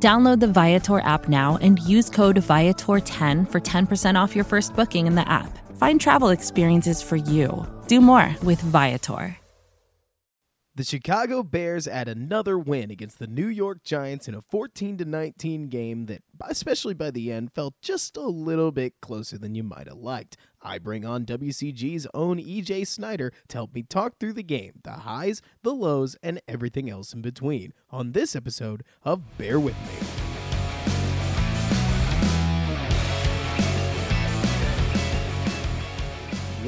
Download the Viator app now and use code Viator10 for 10% off your first booking in the app. Find travel experiences for you. Do more with Viator. The Chicago Bears add another win against the New York Giants in a 14 to 19 game that, especially by the end, felt just a little bit closer than you might have liked. I bring on WCG's own EJ Snyder to help me talk through the game, the highs, the lows, and everything else in between on this episode of Bear With Me.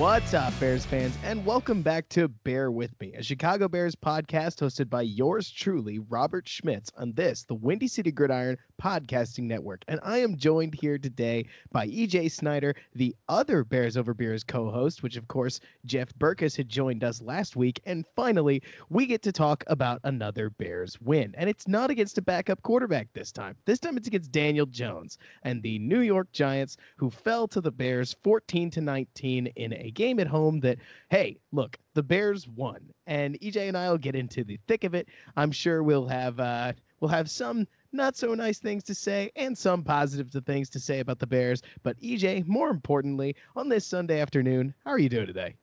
What's up, Bears fans, and welcome back to Bear With Me, a Chicago Bears podcast hosted by yours truly, Robert Schmitz, on this, the Windy City Gridiron Podcasting Network. And I am joined here today by EJ Snyder, the other Bears Over Beers co host, which, of course, Jeff Berckes had joined us last week. And finally, we get to talk about another Bears win. And it's not against a backup quarterback this time. This time it's against Daniel Jones and the New York Giants, who fell to the Bears 14 to 19 in a game at home that, hey, look, the Bears won, and EJ and I will get into the thick of it. I'm sure we'll have uh, we'll have some not so nice things to say and some positive things to say about the Bears. But EJ, more importantly, on this Sunday afternoon, how are you doing today?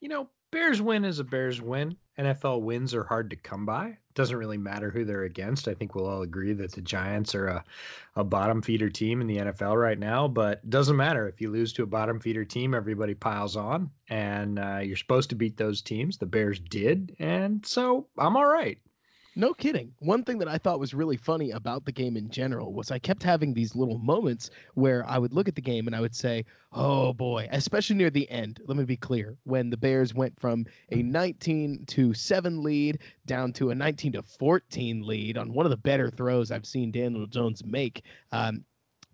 You know, Bears win is a Bears win. NFL wins are hard to come by. Doesn't really matter who they're against. I think we'll all agree that the Giants are a, a bottom feeder team in the NFL right now, but doesn't matter. If you lose to a bottom feeder team, everybody piles on, and uh, you're supposed to beat those teams. The Bears did, and so I'm all right. No kidding. One thing that I thought was really funny about the game in general was I kept having these little moments where I would look at the game and I would say, oh boy, especially near the end. Let me be clear. When the Bears went from a 19 to 7 lead down to a 19 to 14 lead on one of the better throws I've seen Daniel Jones make. Um,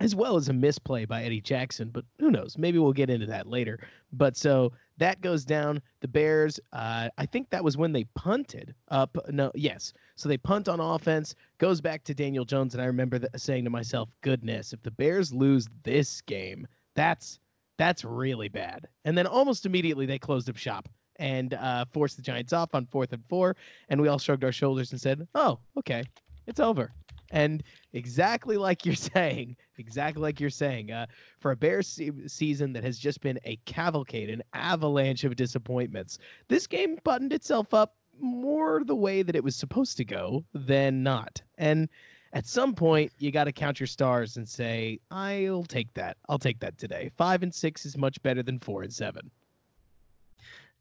as well as a misplay by Eddie Jackson, but who knows? Maybe we'll get into that later. But so that goes down. The Bears, uh, I think that was when they punted up. No, yes. So they punt on offense, goes back to Daniel Jones, and I remember th- saying to myself, "Goodness, if the Bears lose this game, that's that's really bad." And then almost immediately they closed up shop and uh, forced the Giants off on fourth and four, and we all shrugged our shoulders and said, "Oh, okay, it's over." And exactly like you're saying, exactly like you're saying, uh, for a Bears se- season that has just been a cavalcade, an avalanche of disappointments, this game buttoned itself up more the way that it was supposed to go than not. And at some point, you got to count your stars and say, I'll take that. I'll take that today. Five and six is much better than four and seven.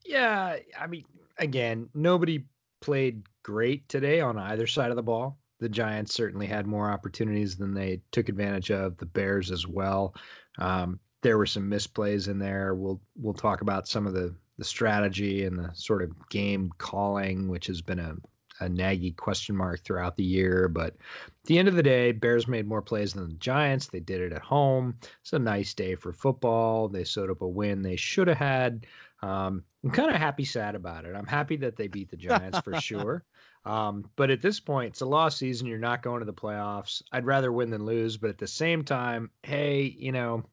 Yeah. I mean, again, nobody played great today on either side of the ball the Giants certainly had more opportunities than they took advantage of. The Bears as well. Um, there were some misplays in there. We'll we'll talk about some of the the strategy and the sort of game calling, which has been a a naggy question mark throughout the year. But at the end of the day, Bears made more plays than the Giants. They did it at home. It's a nice day for football. They sewed up a win they should have had. Um, I'm kind of happy, sad about it. I'm happy that they beat the Giants for sure. Um, but at this point, it's a lost season. You're not going to the playoffs. I'd rather win than lose. But at the same time, hey, you know,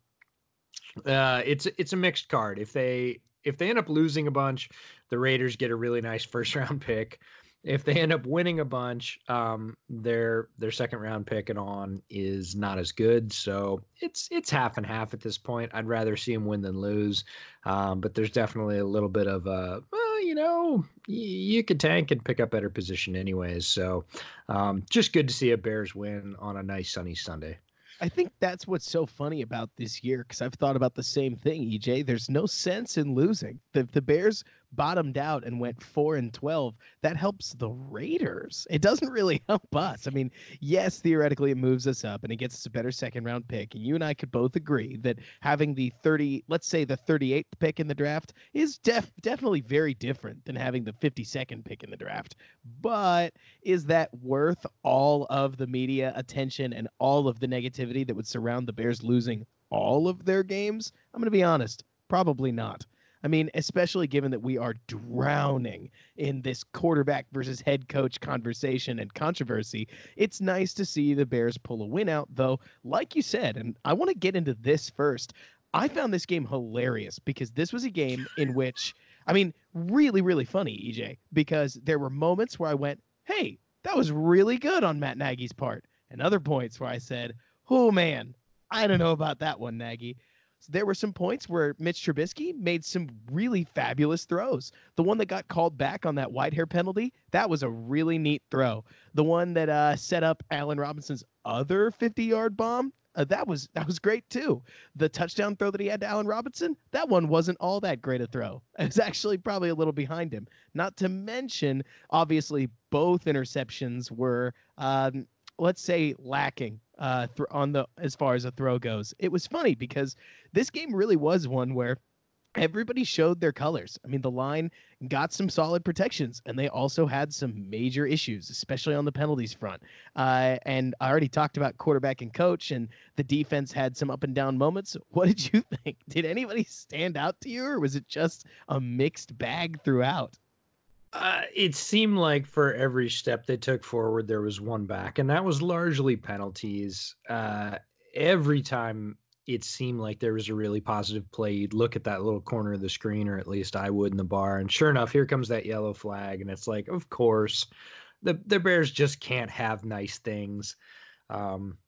uh, it's it's a mixed card. If they if they end up losing a bunch, the Raiders get a really nice first round pick if they end up winning a bunch, um, their their second round pick and on is not as good. So it's it's half and half at this point. I'd rather see them win than lose, um, but there's definitely a little bit of a you know, you could tank and pick up better position anyways. So um, just good to see a Bears win on a nice sunny Sunday. I think that's what's so funny about this year because I've thought about the same thing, EJ. There's no sense in losing. The the Bears bottomed out and went 4 and 12 that helps the raiders it doesn't really help us i mean yes theoretically it moves us up and it gets us a better second round pick and you and i could both agree that having the 30 let's say the 38th pick in the draft is def- definitely very different than having the 52nd pick in the draft but is that worth all of the media attention and all of the negativity that would surround the bears losing all of their games? I'm going to be honest, probably not. I mean, especially given that we are drowning in this quarterback versus head coach conversation and controversy, it's nice to see the Bears pull a win out, though, like you said, and I want to get into this first. I found this game hilarious because this was a game in which, I mean, really, really funny, EJ, because there were moments where I went, hey, that was really good on Matt Nagy's part, and other points where I said, oh man, I don't know about that one, Nagy there were some points where Mitch Trubisky made some really fabulous throws. The one that got called back on that white hair penalty, that was a really neat throw. The one that uh, set up Allen Robinson's other 50-yard bomb, uh, that was that was great too. The touchdown throw that he had to Allen Robinson, that one wasn't all that great a throw. It was actually probably a little behind him. Not to mention, obviously, both interceptions were um, let's say lacking uh, th- on the as far as a throw goes. It was funny because this game really was one where everybody showed their colors. I mean, the line got some solid protections, and they also had some major issues, especially on the penalties front. Uh, and I already talked about quarterback and coach, and the defense had some up and down moments. What did you think? Did anybody stand out to you, or was it just a mixed bag throughout? Uh, it seemed like for every step they took forward, there was one back, and that was largely penalties. Uh, every time it seemed like there was a really positive play, you'd look at that little corner of the screen, or at least I would in the bar, and sure enough, here comes that yellow flag, and it's like, of course, the the Bears just can't have nice things. Um,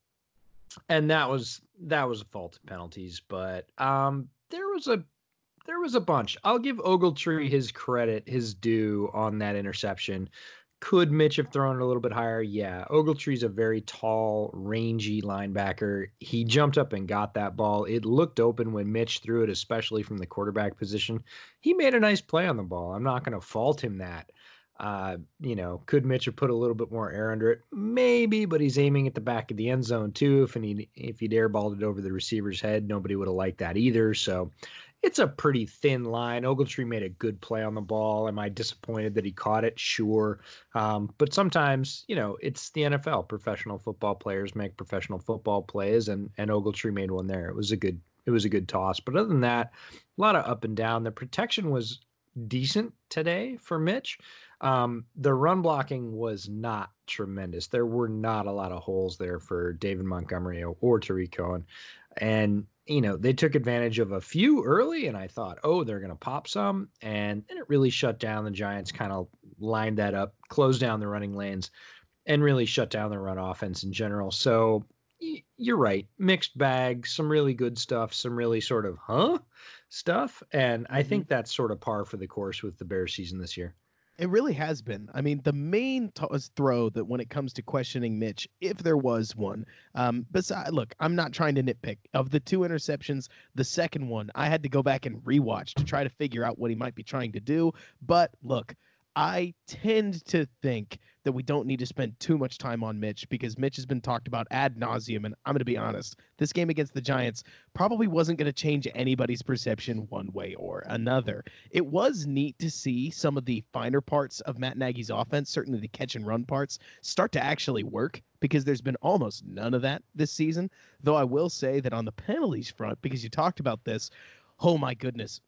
and that was that was a fault of penalties, but um, there was a there was a bunch. I'll give Ogletree his credit, his due on that interception. Could Mitch have thrown it a little bit higher? Yeah. Ogletree's a very tall, rangy linebacker. He jumped up and got that ball. It looked open when Mitch threw it, especially from the quarterback position. He made a nice play on the ball. I'm not going to fault him that. Uh, you know, could Mitch have put a little bit more air under it? Maybe, but he's aiming at the back of the end zone too. If he if he'd airballed it over the receiver's head, nobody would have liked that either. So it's a pretty thin line. Ogletree made a good play on the ball. Am I disappointed that he caught it? Sure. Um, but sometimes, you know, it's the NFL. Professional football players make professional football plays, and and Ogletree made one there. It was a good it was a good toss. But other than that, a lot of up and down. The protection was decent today for Mitch. Um, the run blocking was not tremendous. There were not a lot of holes there for David Montgomery or, or Tarik Cohen. And you know, they took advantage of a few early, and I thought, oh, they're going to pop some. And then it really shut down. The Giants kind of lined that up, closed down the running lanes, and really shut down the run offense in general. So you're right. Mixed bag, some really good stuff, some really sort of, huh, stuff. And I mm-hmm. think that's sort of par for the course with the Bears season this year. It really has been. I mean, the main t- throw that when it comes to questioning Mitch, if there was one, um, besides, look, I'm not trying to nitpick. Of the two interceptions, the second one, I had to go back and rewatch to try to figure out what he might be trying to do. But look, I tend to think that we don't need to spend too much time on Mitch because Mitch has been talked about ad nauseum. And I'm going to be honest, this game against the Giants probably wasn't going to change anybody's perception one way or another. It was neat to see some of the finer parts of Matt Nagy's offense, certainly the catch and run parts, start to actually work because there's been almost none of that this season. Though I will say that on the penalties front, because you talked about this, oh my goodness,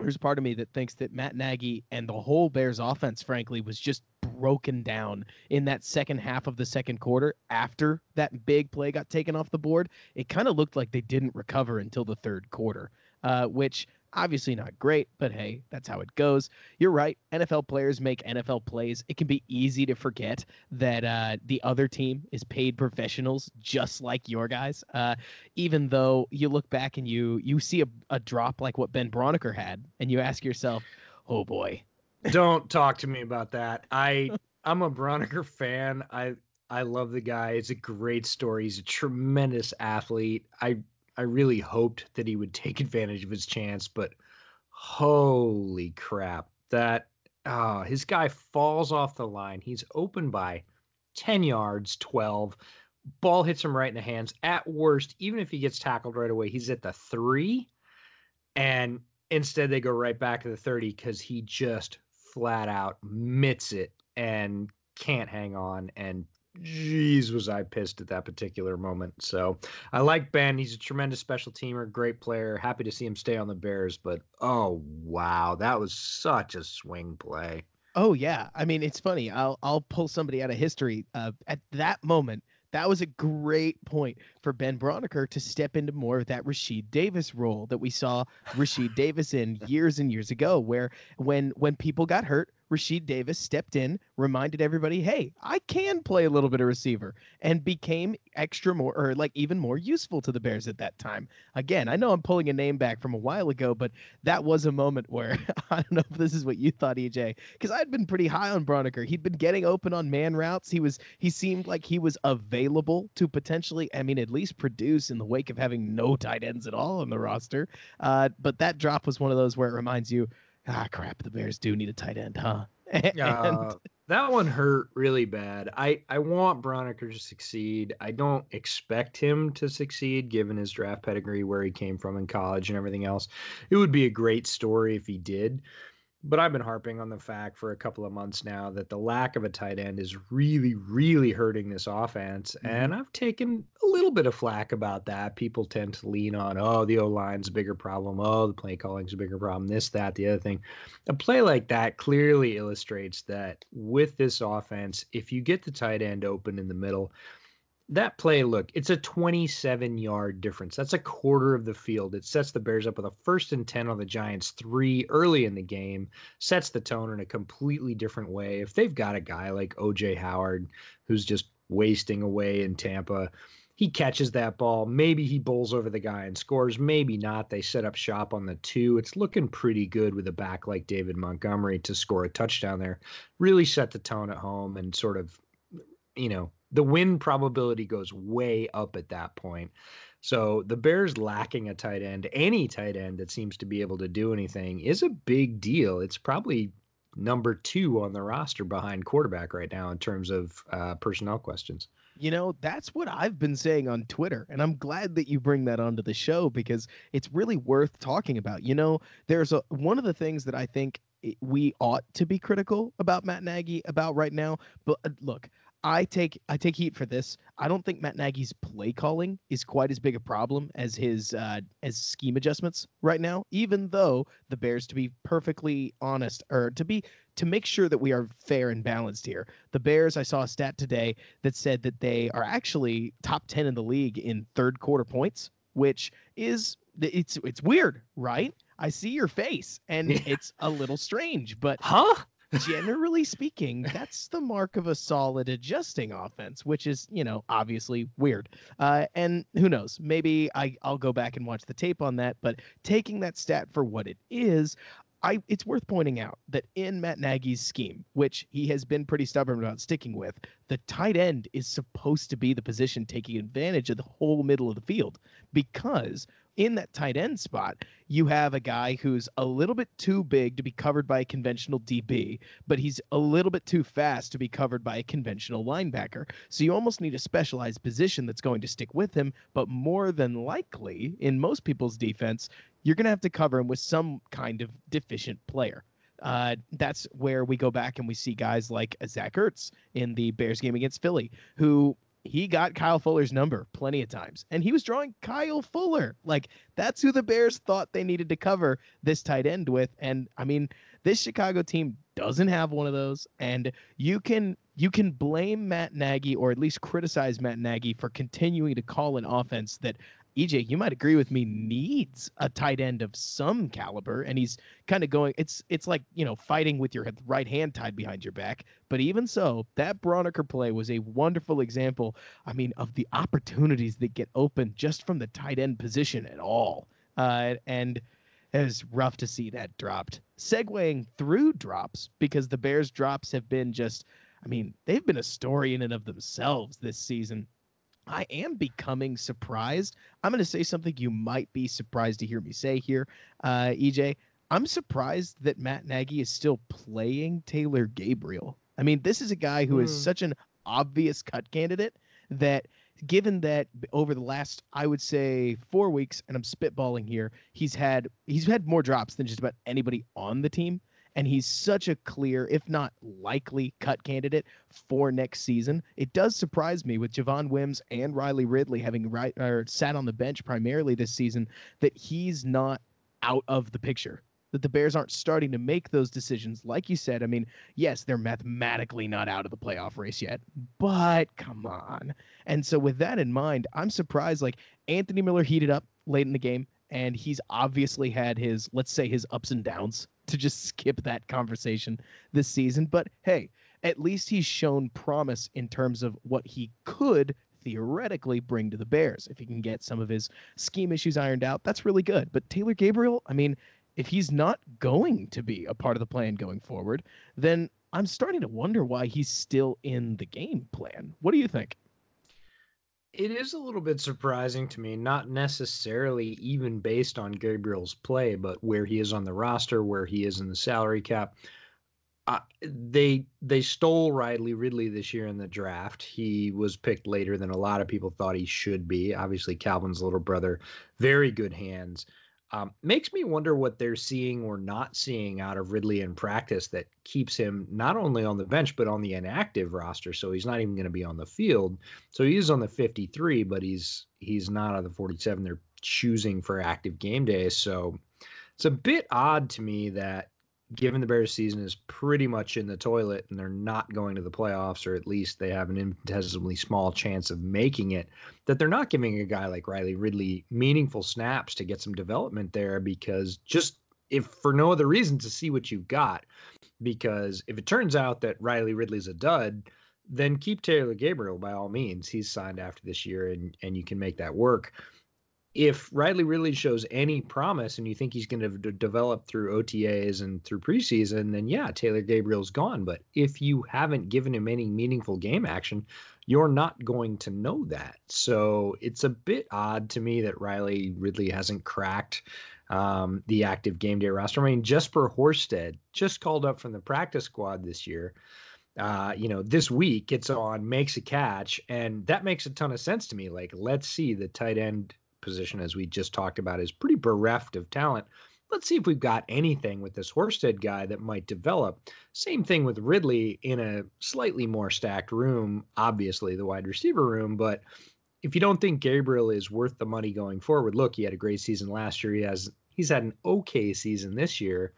there's part of me that thinks that Matt Nagy and the whole Bears offense, frankly, was just broken down in that second half of the second quarter after that big play got taken off the board. It kind of looked like they didn't recover until the third quarter, uh, which Obviously not great, but hey, that's how it goes. You're right. NFL players make NFL plays. It can be easy to forget that uh, the other team is paid professionals, just like your guys. Uh, even though you look back and you you see a, a drop like what Ben Braunecker had, and you ask yourself, "Oh boy." Don't talk to me about that. I I'm a Braunecker fan. I I love the guy. It's a great story. He's a tremendous athlete. I I really hoped that he would take advantage of his chance, but holy crap, that uh, his guy falls off the line. He's open by 10 yards, 12. Ball hits him right in the hands. At worst, even if he gets tackled right away, he's at the three. And instead, they go right back to the 30 because he just flat out mitts it and can't hang on and geez, was I pissed at that particular moment. So I like Ben. He's a tremendous special teamer, great player. Happy to see him stay on the Bears. But oh wow, that was such a swing play. Oh yeah, I mean it's funny. I'll I'll pull somebody out of history. Uh, at that moment, that was a great point for Ben Braunecker to step into more of that Rashied Davis role that we saw Rashied Davis in years and years ago, where when when people got hurt, Rashied Davis stepped in, reminded everybody, hey, I can play a little bit of receiver, and became extra more or like even more useful to the Bears at that time. Again, I know I'm pulling a name back from a while ago, but that was a moment where I don't know if this is what you thought, EJ, because I'd been pretty high on Braunecker. He'd been getting open on man routes. He was he seemed like he was available to potentially, I mean, at least produce in the wake of having no tight ends at all on the roster. Uh, but that drop was one of those where it reminds you ah, crap, the Bears do need a tight end, huh? and... uh, that one hurt really bad. I, I want Braunecker to succeed. I don't expect him to succeed given his draft pedigree, where he came from in college and everything else. It would be a great story if he did. But I've been harping on the fact for a couple of months now that the lack of a tight end is really, really hurting this offense. Mm-hmm. And I've taken a little bit of flack about that. People tend to lean on, oh, the O line's a bigger problem. Oh, the play calling's a bigger problem. This, that, the other thing. A play like that clearly illustrates that with this offense, if you get the tight end open in the middle, that play, look, it's a 27 yard difference. That's a quarter of the field. It sets the Bears up with a first and 10 on the Giants three early in the game, sets the tone in a completely different way. If they've got a guy like OJ Howard who's just wasting away in Tampa, he catches that ball. Maybe he bowls over the guy and scores. Maybe not. They set up shop on the two. It's looking pretty good with a back like David Montgomery to score a touchdown there. Really set the tone at home and sort of, you know, the win probability goes way up at that point. So the Bears lacking a tight end, any tight end that seems to be able to do anything, is a big deal. It's probably number two on the roster behind quarterback right now in terms of uh, personnel questions. You know, that's what I've been saying on Twitter. And I'm glad that you bring that onto the show because it's really worth talking about. You know, there's a one of the things that I think we ought to be critical about Matt Nagy about right now. But uh, look, I take I take heat for this. I don't think Matt Nagy's play calling is quite as big a problem as his uh, as scheme adjustments right now. Even though the Bears, to be perfectly honest, or to be to make sure that we are fair and balanced here, the Bears. I saw a stat today that said that they are actually top ten in the league in third quarter points, which is it's it's weird, right? I see your face, and yeah. it's a little strange, but huh? Generally speaking, that's the mark of a solid adjusting offense, which is, you know, obviously weird. Uh, and who knows? Maybe I, I'll go back and watch the tape on that. But taking that stat for what it is, I it's worth pointing out that in Matt Nagy's scheme, which he has been pretty stubborn about sticking with, the tight end is supposed to be the position taking advantage of the whole middle of the field because in that tight end spot, you have a guy who's a little bit too big to be covered by a conventional DB, but he's a little bit too fast to be covered by a conventional linebacker. So you almost need a specialized position that's going to stick with him, but more than likely, in most people's defense, you're going to have to cover him with some kind of deficient player. Uh, that's where we go back and we see guys like Zach Ertz in the Bears game against Philly, who he got Kyle Fuller's number plenty of times, and he was drawing Kyle Fuller. Like that's who the Bears thought they needed to cover this tight end with. And I mean, this Chicago team doesn't have one of those, and you can you can blame Matt Nagy or at least criticize Matt Nagy for continuing to call an offense that EJ, you might agree with me, needs a tight end of some caliber, and he's kind of going. It's it's like you know fighting with your right hand tied behind your back. But even so, that Braunecker play was a wonderful example. I mean, of the opportunities that get open just from the tight end position at all. Uh, and it was rough to see that dropped. Segueing through drops because the Bears drops have been just. I mean, they've been a story in and of themselves this season. I am becoming surprised. I'm going to say something you might be surprised to hear me say here, uh, EJ. I'm surprised that Matt Nagy is still playing Taylor Gabriel. I mean, this is a guy who mm. is hmm. such an obvious cut candidate that given that over the last I would say 4 weeks and I'm spitballing here, he's had he's had more drops than just about anybody on the team and he's such a clear, if not likely, cut candidate for next season. It does surprise me with Javon Wims and Riley Ridley having right or sat on the bench primarily this season that he's not out of the picture that the Bears aren't starting to make those decisions. Like you said, I mean, yes, they're mathematically not out of the playoff race yet, but come on. And so, with that in mind, I'm surprised. Like, Anthony Miller heated up late in the game, and he's obviously had his, let's say, his ups and downs to just skip that conversation this season. But hey, at least he's shown promise in terms of what he could theoretically bring to the Bears. If he can get some of his scheme issues ironed out, that's really good. But Taylor Gabriel, I mean, if he's not going to be a part of the plan going forward, then I'm starting to wonder why he's still in the game plan. What do you think? It is a little bit surprising to me, not necessarily even based on Gabriel's play, but where he is on the roster, where he is in the salary cap. Uh, they they stole Riley Ridley this year in the draft. He was picked later than a lot of people thought he should be. Obviously, Calvin's little brother, very good hands. Um, makes me wonder what they're seeing or not seeing out of Ridley in practice that keeps him not only on the bench but on the inactive roster. So he's not even going to be on the field. So he is on the 53, but he's he's not on the 47. They're choosing for active game days. So it's a bit odd to me that given the Bears season is pretty much in the toilet and they're not going to the playoffs, or at least they have an infinitesimally small chance of making it, that they're not giving a guy like Riley Ridley meaningful snaps to get some development there because just if for no other reason to see what you've got. Because if it turns out that Riley Ridley's a dud, then keep Taylor Gabriel by all means. He's signed after this year and and you can make that work if Riley really shows any promise and you think he's going to d- develop through OTAs and through preseason, then yeah, Taylor Gabriel's gone. But if you haven't given him any meaningful game action, you're not going to know that. So it's a bit odd to me that Riley Ridley hasn't cracked um, the active game day roster. I mean, Jesper Horsted just called up from the practice squad this year. Uh, you know, this week gets on, makes a catch, and that makes a ton of sense to me. Like, let's see the tight end position, as we just talked about, is pretty bereft of talent. Let's see if we've got anything with this Horsted guy that might develop. Same thing with Ridley in a slightly more stacked room, obviously, the wide receiver room. But if you don't think Gabriel is worth the money going forward, look, he had a great season last year. He has he's had an okay season this year.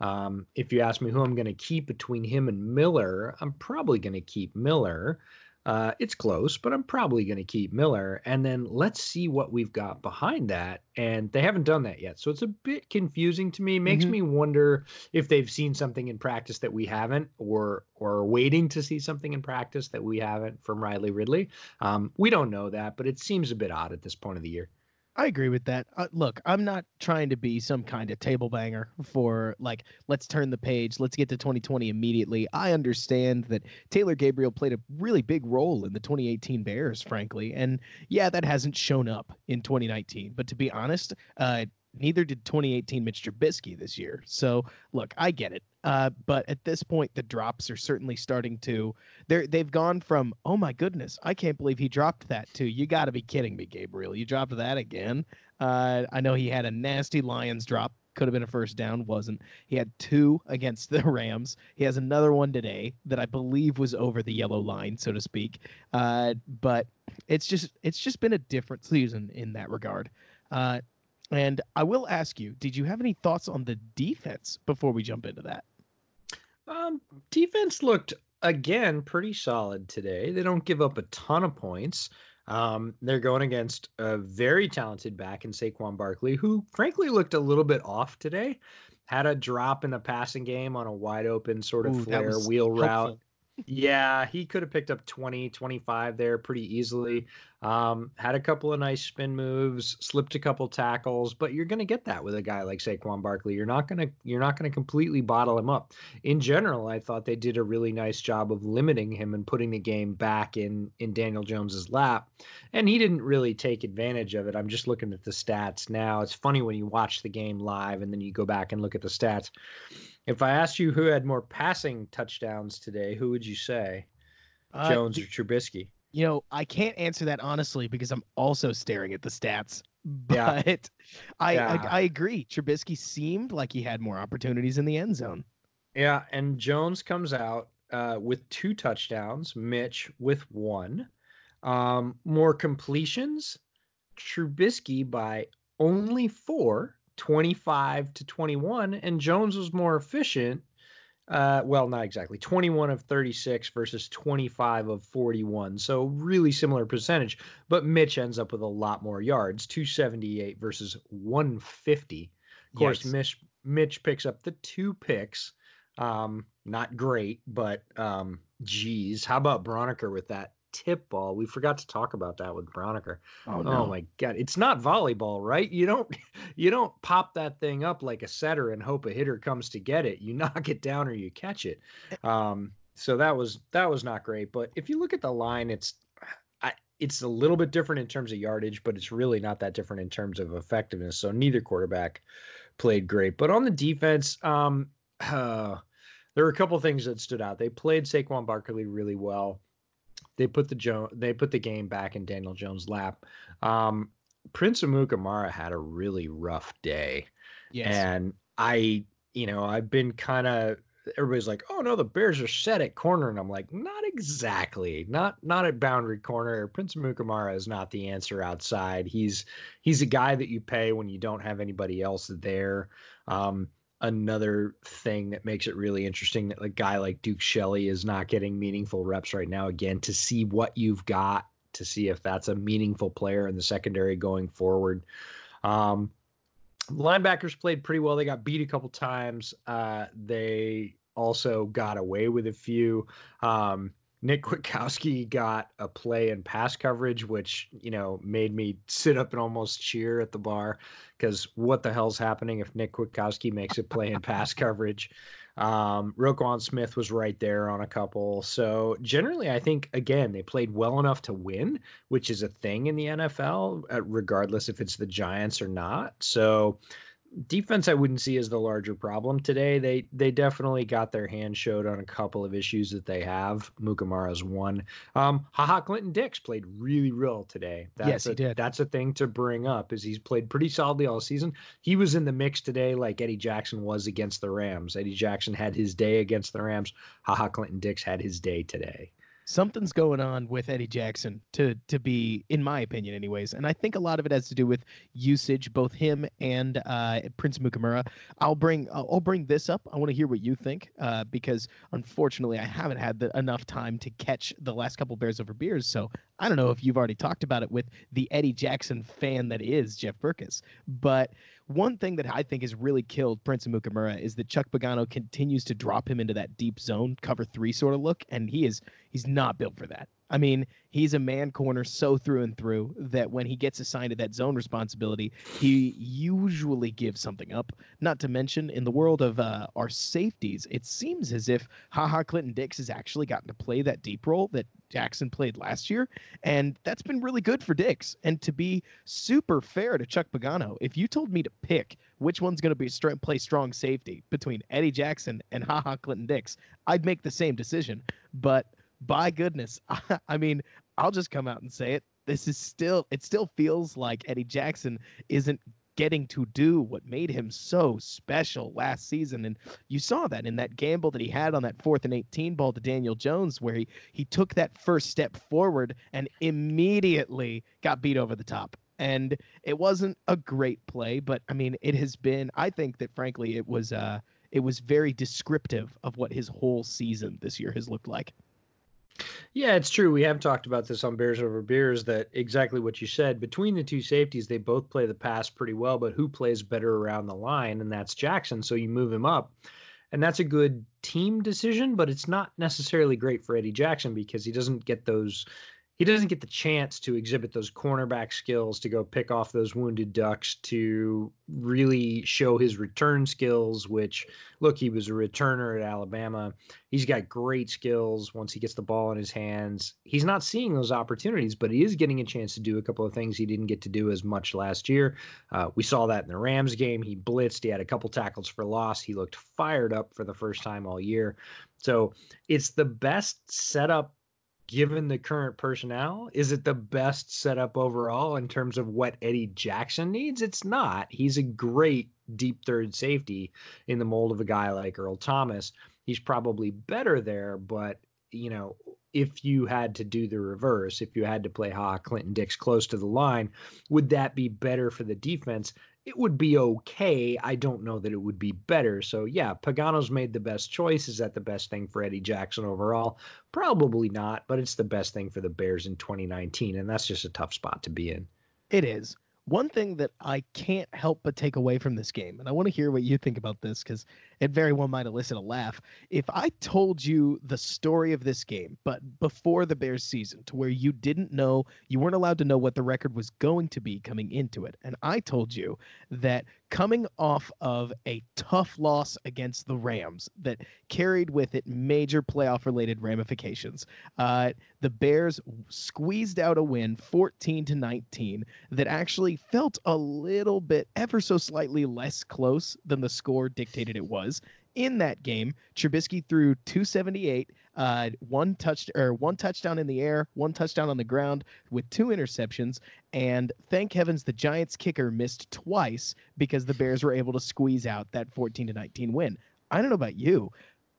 Um, if you ask me who I'm going to keep between him and Miller, I'm probably going to keep Miller. Uh, it's close, but I'm probably going to keep Miller. And then let's see what we've got behind that. And they haven't done that yet. So it's a bit confusing to me. Makes mm-hmm. me wonder if they've seen something in practice that we haven't, or or waiting to see something in practice that we haven't from Riley Ridley. Um, we don't know that, but it seems a bit odd at this point of the year. I agree with that. Uh, look, I'm not trying to be some kind of table banger for like, let's turn the page, let's get to 2020 immediately. I understand that Taylor Gabriel played a really big role in the 2018 Bears, frankly. And yeah, that hasn't shown up in 2019. But to be honest, uh, neither did 2018 Mitch Trubisky this year. So look, I get it. Uh, but at this point, the drops are certainly starting to. They're they've gone from oh my goodness, I can't believe he dropped that to you got to be kidding me, Gabriel. You dropped that again. Uh, I know he had a nasty Lions drop. Could have been a first down, wasn't. He had two against the Rams. He has another one today that I believe was over the yellow line, so to speak. Uh, but it's just it's just been a different season in that regard. Uh, and I will ask you, did you have any thoughts on the defense before we jump into that? Um, defense looked again pretty solid today. They don't give up a ton of points. Um, they're going against a very talented back in Saquon Barkley, who frankly looked a little bit off today. Had a drop in the passing game on a wide open sort of Ooh, flare wheel helpful. route yeah, he could have picked up 20, 25 there pretty easily. Um, had a couple of nice spin moves, slipped a couple tackles, but you're going to get that with a guy like Saquon Barkley. You're not going to you're not going to completely bottle him up. In general, I thought they did a really nice job of limiting him and putting the game back in in Daniel Jones's lap, and he didn't really take advantage of it. I'm just looking at the stats now. It's funny when you watch the game live and then you go back and look at the stats if I asked you who had more passing touchdowns today, who would you say? Uh, Jones or Trubisky? You know, I can't answer that honestly because I'm also staring at the stats. But yeah. I, yeah. I I agree. Trubisky seemed like he had more opportunities in the end zone. Yeah, and Jones comes out uh, with two touchdowns, Mitch with one. Um, more completions, Trubisky by only four, 25 to 21, and Jones was more efficient. Uh, well, not exactly 21 of 36 versus 25 of 41. So, really similar percentage, but Mitch ends up with a lot more yards 278 versus 150. Of course, yes. Mitch, Mitch picks up the two picks. Um, not great, but um, geez, how about Braunecker with that tip ball. We forgot to talk about that with Braunecker. Oh, no. oh my god, it's not volleyball, right? You don't you don't pop that thing up like a setter and hope a hitter comes to get it. You knock it down or you catch it. Eh um, so that was that was not great. But if you look at the line, it's I, it's a little bit different in terms of yardage, but it's really not that different in terms of effectiveness. So neither quarterback played great. But on the defense, um, uh, there were a couple things that stood out. They played Saquon Barkley really well they put the jo- they put the game back in Daniel Jones' lap. Um, Prince Amukamara had a really rough day. Yes. And I, you know, I've been kind of everybody's like, "Oh no, the Bears are set at corner," and I'm like, "Not exactly. Not not at boundary corner. Prince Amukamara is not the answer outside. He's he's a guy that you pay when you don't have anybody else there. Um, another thing that makes it really interesting that a guy like Duke Shelley is not getting meaningful reps right now. Again, to see what you've got, to see if that's a meaningful player in the secondary going forward. Um, linebackers played pretty well. They got beat a couple times. Uh, they also got away with a few. Um, Nick Kwiatkowski got a play in pass coverage, which you know made me sit up and almost cheer at the bar because what the hell's happening if Nick Kwiatkowski makes a play in pass coverage? Um, Roquan Smith was right there on a couple. So generally, I think again they played well enough to win, which is a thing in the NFL, uh, regardless if it's the Giants or not. So defense I wouldn't see as the larger problem today. They they definitely got their hand showed on a couple of issues that they have. Mukamara's one. Um, Ha Ha, Clinton Dix played really real today. That's yes, a, he did. That's a thing to bring up. Is he's played pretty solidly all season. He was in the mix today, like Eddie Jackson was against the Rams. Eddie Jackson had his day against the Rams. Ha Ha, Clinton Dix had his day today something's going on with Eddie Jackson to to be, in my opinion, anyways. And I think a lot of it has to do with usage, both him and uh, Prince Mukamura. I'll bring I'll bring this up. I want to hear what you think uh, because unfortunately I haven't had the, enough time to catch the last couple Bears over beers. So I don't know if you've already talked about it with the Eddie Jackson fan that is Jeff Berckes, but one thing that I think has really killed Prince Mukamura is that Chuck Pagano continues to drop him into that deep zone cover three sort of look, and he is he's not built for that. I mean, he's a man corner so through and through that when he gets assigned to that zone responsibility, he usually gives something up. Not to mention, in the world of uh, our safeties, it seems as if Ha Ha Clinton Dix has actually gotten to play that deep role that Jackson played last year, and that's been really good for Dix. And to be super fair to Chuck Pagano, if you told me to pick which one's going to be play strong safety between Eddie Jackson and Ha Ha Clinton Dix, I'd make the same decision. But by goodness, I, I mean, I'll just come out and say it. This is still, it still feels like Eddie Jackson isn't getting to do what made him so special last season. And you saw that in that gamble that he had on that fourth and 18 ball to Daniel Jones, where he, he took that first step forward and immediately got beat over the top. And it wasn't a great play, but I mean, it has been, I think that frankly, it was, uh, it was very descriptive of what his whole season this year has looked like. Yeah, it's true. We have talked about this on Bears Over Beers that exactly what you said. Between the two safeties, they both play the pass pretty well, but who plays better around the line? And that's Jackson. So you move him up. And that's a good team decision, but it's not necessarily great for Eddie Jackson because he doesn't get those he doesn't get the chance to exhibit those cornerback skills to go pick off those wounded ducks to really show his return skills which look he was a returner at alabama. He's got great skills once he gets the ball in his hands. He's not seeing those opportunities but he is getting a chance to do a couple of things he didn't get to do as much last year. Uh, we saw that in the rams game. He blitzed. He had a couple tackles for loss. He looked fired up for the first time all year. So it's the best setup given the current personnel, is it the best setup overall in terms of what Eddie Jackson needs? It's not. He's a great deep third safety in the mold of a guy like Earl Thomas. He's probably better there, but you know, if you had to do the reverse, if you had to play Ha Clinton Dix close to the line, would that be better for the defense? It would be okay. I don't know that it would be better. So yeah, Pagano's made the best choice. Is that the best thing for Eddie Jackson overall? Probably not, but it's the best thing for the Bears in 2019, and that's just a tough spot to be in. It is. One thing that I can't help but take away from this game, and I want to hear what you think about this because it very well might elicit a laugh. If I told you the story of this game, but before the Bears season, to where you didn't know, you weren't allowed to know what the record was going to be coming into it, and I told you that coming off of a tough loss against the Rams that carried with it major playoff related ramifications. Uh, the Bears squeezed out a win 14 to 19 that actually felt a little bit ever so slightly less close than the score dictated it was in that game, Trubisky threw 278, uh, one touch or one touchdown in the air, one touchdown on the ground with two interceptions. And thank heavens the Giants kicker missed twice because the Bears were able to squeeze out that 14 to 19 win. I don't know about you,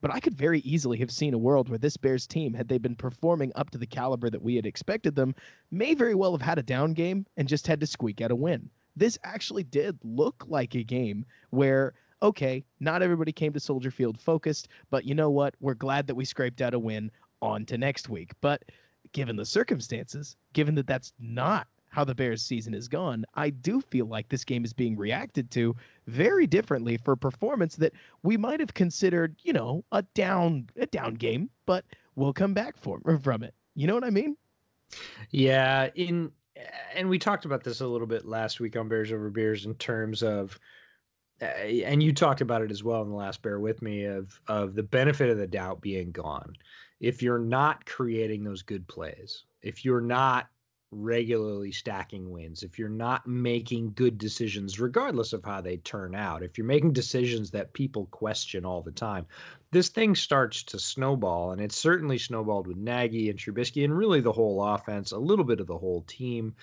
but I could very easily have seen a world where this Bears team, had they been performing up to the caliber that we had expected them, may very well have had a down game and just had to squeak out a win. This actually did look like a game where okay, not everybody came to Soldier Field focused, but you know what? We're glad that we scraped out a win on to next week. But given the circumstances, given that that's not how the Bears season is gone, I do feel like this game is being reacted to very differently for a performance that we might have considered, you know, a down a down game, but we'll come back for, from it. You know what I mean? Yeah, in and we talked about this a little bit last week on Bears over Beers in terms of and you talked about it as well in the last bear with me of of the benefit of the doubt being gone. If you're not creating those good plays if you're not regularly stacking wins if you're not making good decisions regardless of how they turn out if you're making decisions that people question all the time this thing starts to snowball and it's certainly snowballed with Nagy and Trubisky and really the whole offense a little bit of the whole team.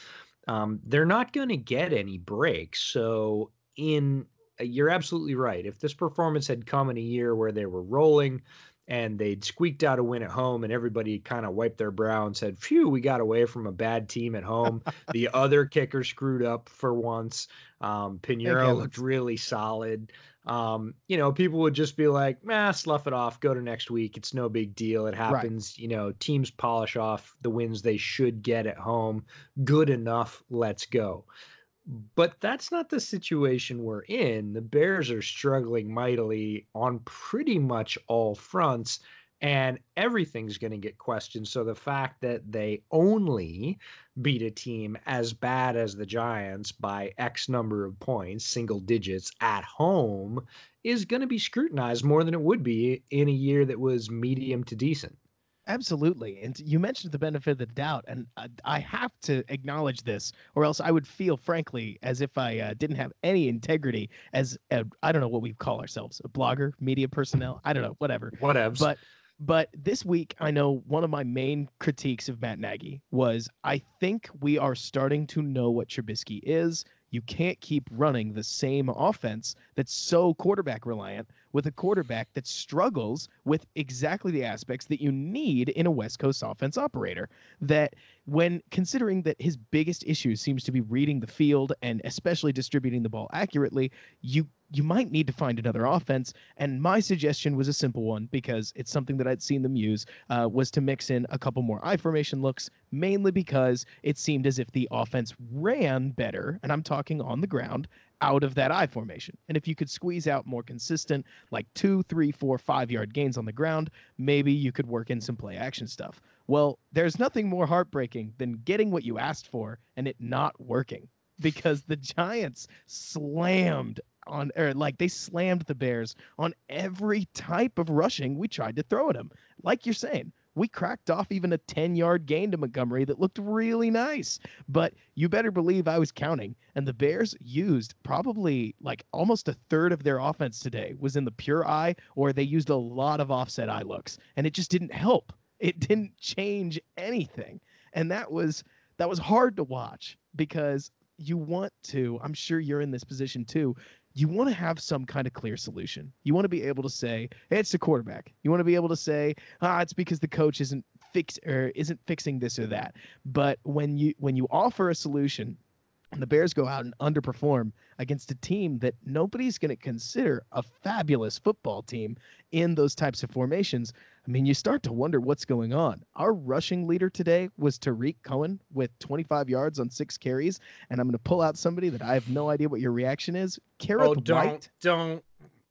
Um, they're not going to get any breaks so in you're absolutely right. If this performance had come in a year where they were rolling and they'd squeaked out a win at home and everybody kind of wiped their brow and said, Phew, we got away from a bad team at home. the other kicker screwed up for once. Um, Piñeiro looked really solid. Um, you know, people would just be like, nah, slough it off, go to next week. It's no big deal. It happens. Right. You know, teams polish off the wins they should get at home. Good enough. Let's go. But that's not the situation we're in. The Bears are struggling mightily on pretty much all fronts, and everything's going to get questioned. So the fact that they only beat a team as bad as the Giants by X number of points, single digits at home, is going to be scrutinized more than it would be in a year that was medium to decent. Absolutely. And you mentioned the benefit of the doubt, and I have to acknowledge this, or else I would feel, frankly, as if I uh, didn't have any integrity as I don't know what we call ourselves, a blogger, media personnel. I don't know, whatever. Whatevs. But but this week, I know one of my main critiques of Matt Nagy was I think we are starting to know what Trubisky is. You can't keep running the same offense that's so quarterback reliant with a quarterback that struggles with exactly the aspects that you need in a West Coast offense operator. That when considering that his biggest issue seems to be reading the field and especially distributing the ball accurately, you you might need to find another offense. And my suggestion was a simple one because it's something that I'd seen them use uh, was to mix in a couple more I formation looks, mainly because it seemed as if the offense ran better, and I'm talking on the ground out of that I formation. And if you could squeeze out more consistent, like two, three, four, five yard gains on the ground, maybe you could work in some play action stuff. Well, there's nothing more heartbreaking than getting what you asked for and it not working because the Giants slammed on or like they slammed the Bears on every type of rushing we tried to throw at them. Like you're saying, we cracked off even a 10 yard gain to Montgomery that looked really nice. But you better believe I was counting. And the Bears used probably like almost a third of their offense today was in the pure I, or they used a lot of offset I looks. And it just didn't help. It didn't change anything. And that was that was hard to watch because you want to, I'm sure you're in this position too. You want to have some kind of clear solution. You want to be able to say, hey, it's the quarterback. You want to be able to say, ah, it's because the coach isn't fix or isn't fixing this or that. But when you when you offer a solution and the Bears go out and underperform against a team that nobody's going to consider a fabulous football team in those types of formations, I mean, you start to wonder what's going on. Our rushing leader today was Tarik Cohen with 25 yards on six carries, and I'm going to pull out somebody that I have no idea what your reaction is. Kerrith oh, don't, Whyte. Don't.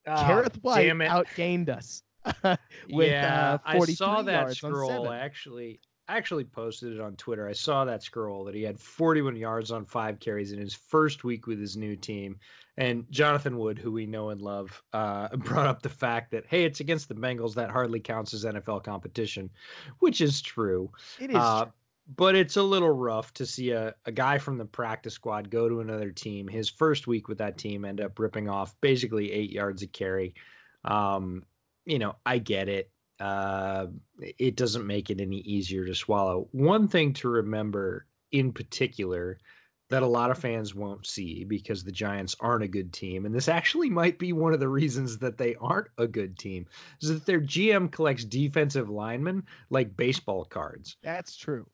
Uh, Kerrith Whyte outgained us. with, yeah, uh, I saw that scroll actually. I actually posted it on Twitter. I saw that scroll that he had 41 yards on five carries in his first week with his new team. And Jonathan Wood, who we know and love, uh, brought up the fact that, hey, it's against the Bengals. That hardly counts as NFL competition, which is true. It is. Uh, but it's a little rough to see a, a guy from the practice squad go to another team. His first week with that team end up ripping off basically eight yards of carry. Um, you know, I get it uh, it doesn't make it any easier to swallow. One thing to remember in particular that a lot of fans won't see because the Giants aren't a good team, and this actually might be one of the reasons that they aren't a good team, is that their GM collects defensive linemen like baseball cards. That's true.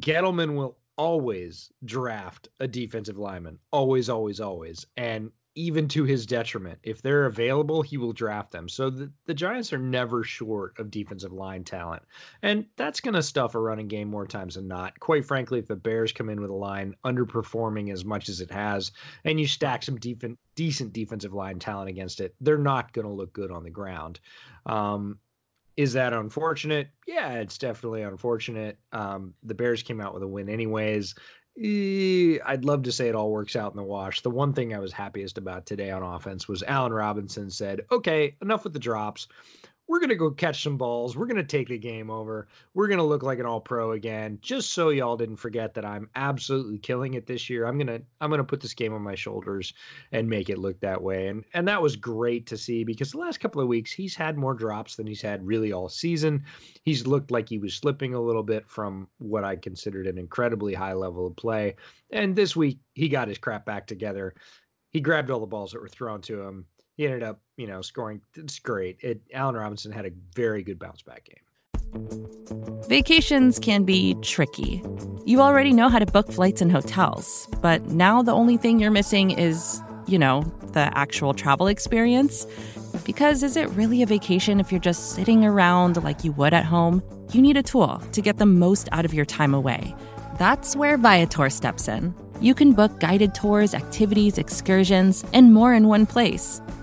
Gettleman will always draft a defensive lineman, always, always, always. And even to his detriment. If they're available, he will draft them. So the, the Giants are never short of defensive line talent. And that's going to stuff a running game more times than not. Quite frankly, if the Bears come in with a line underperforming as much as it has, and you stack some def- decent defensive line talent against it, they're not going to look good on the ground. Um, is that unfortunate? Yeah, it's definitely unfortunate. Um, the Bears came out with a win anyways. I'd love to say it all works out in the wash. The one thing I was happiest about today on offense was Allen Robinson said, okay, enough with the drops we're going to go catch some balls. We're going to take the game over. We're going to look like an all pro again. Just so y'all didn't forget that I'm absolutely killing it this year. I'm going to I'm going to put this game on my shoulders and make it look that way. And and that was great to see because the last couple of weeks he's had more drops than he's had really all season. He's looked like he was slipping a little bit from what I considered an incredibly high level of play. And this week he got his crap back together. He grabbed all the balls that were thrown to him he ended up, you know, scoring. It's great. It, Allen Robinson had a very good bounce back game. Vacations can be tricky. You already know how to book flights and hotels, but now the only thing you're missing is, you know, the actual travel experience. Because is it really a vacation if you're just sitting around like you would at home? You need a tool to get the most out of your time away. That's where Viator steps in. You can book guided tours, activities, excursions, and more in one place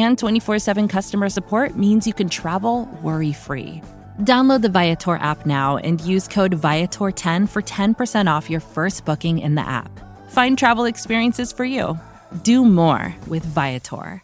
and 24 7 customer support means you can travel worry free. Download the Viator app now and use code Viator10 for 10% off your first booking in the app. Find travel experiences for you. Do more with Viator.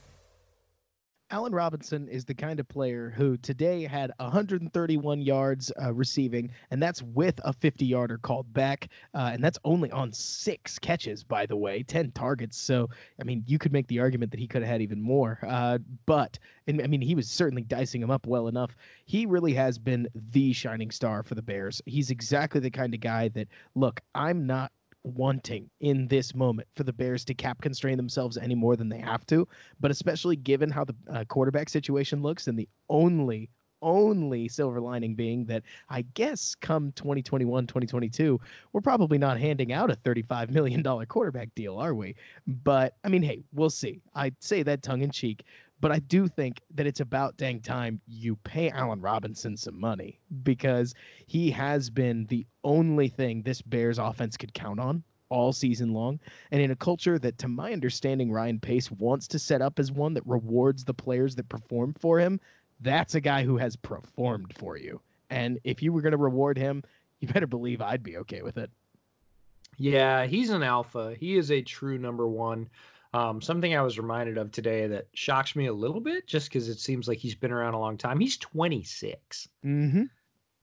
Allen Robinson is the kind of player who today had 131 yards uh, receiving, and that's with a 50 yarder called back. Uh, and that's only on six catches, by the way, 10 targets. So, I mean, you could make the argument that he could have had even more. Uh, but, and, I mean, he was certainly dicing him up well enough. He really has been the shining star for the Bears. He's exactly the kind of guy that, look, I'm not wanting in this moment for the Bears to cap constrain themselves any more than they have to, but especially given how the uh, quarterback situation looks and the only only silver lining being that I guess come 2021, 2022, we're probably not handing out a $35 million quarterback deal, are we? But I mean, hey, we'll see. I say that tongue in cheek, but I do think that it's about dang time you pay Allen Robinson some money because he has been the only thing this Bears offense could count on all season long. And in a culture that, to my understanding, Ryan Pace wants to set up as one that rewards the players that perform for him, that's a guy who has performed for you. And if you were going to reward him, you better believe I'd be okay with it. Yeah, he's an alpha. He is a true number one. Um, something I was reminded of today that shocks me a little bit, just because it seems like he's been around a long time. He's 26. Mm-hmm.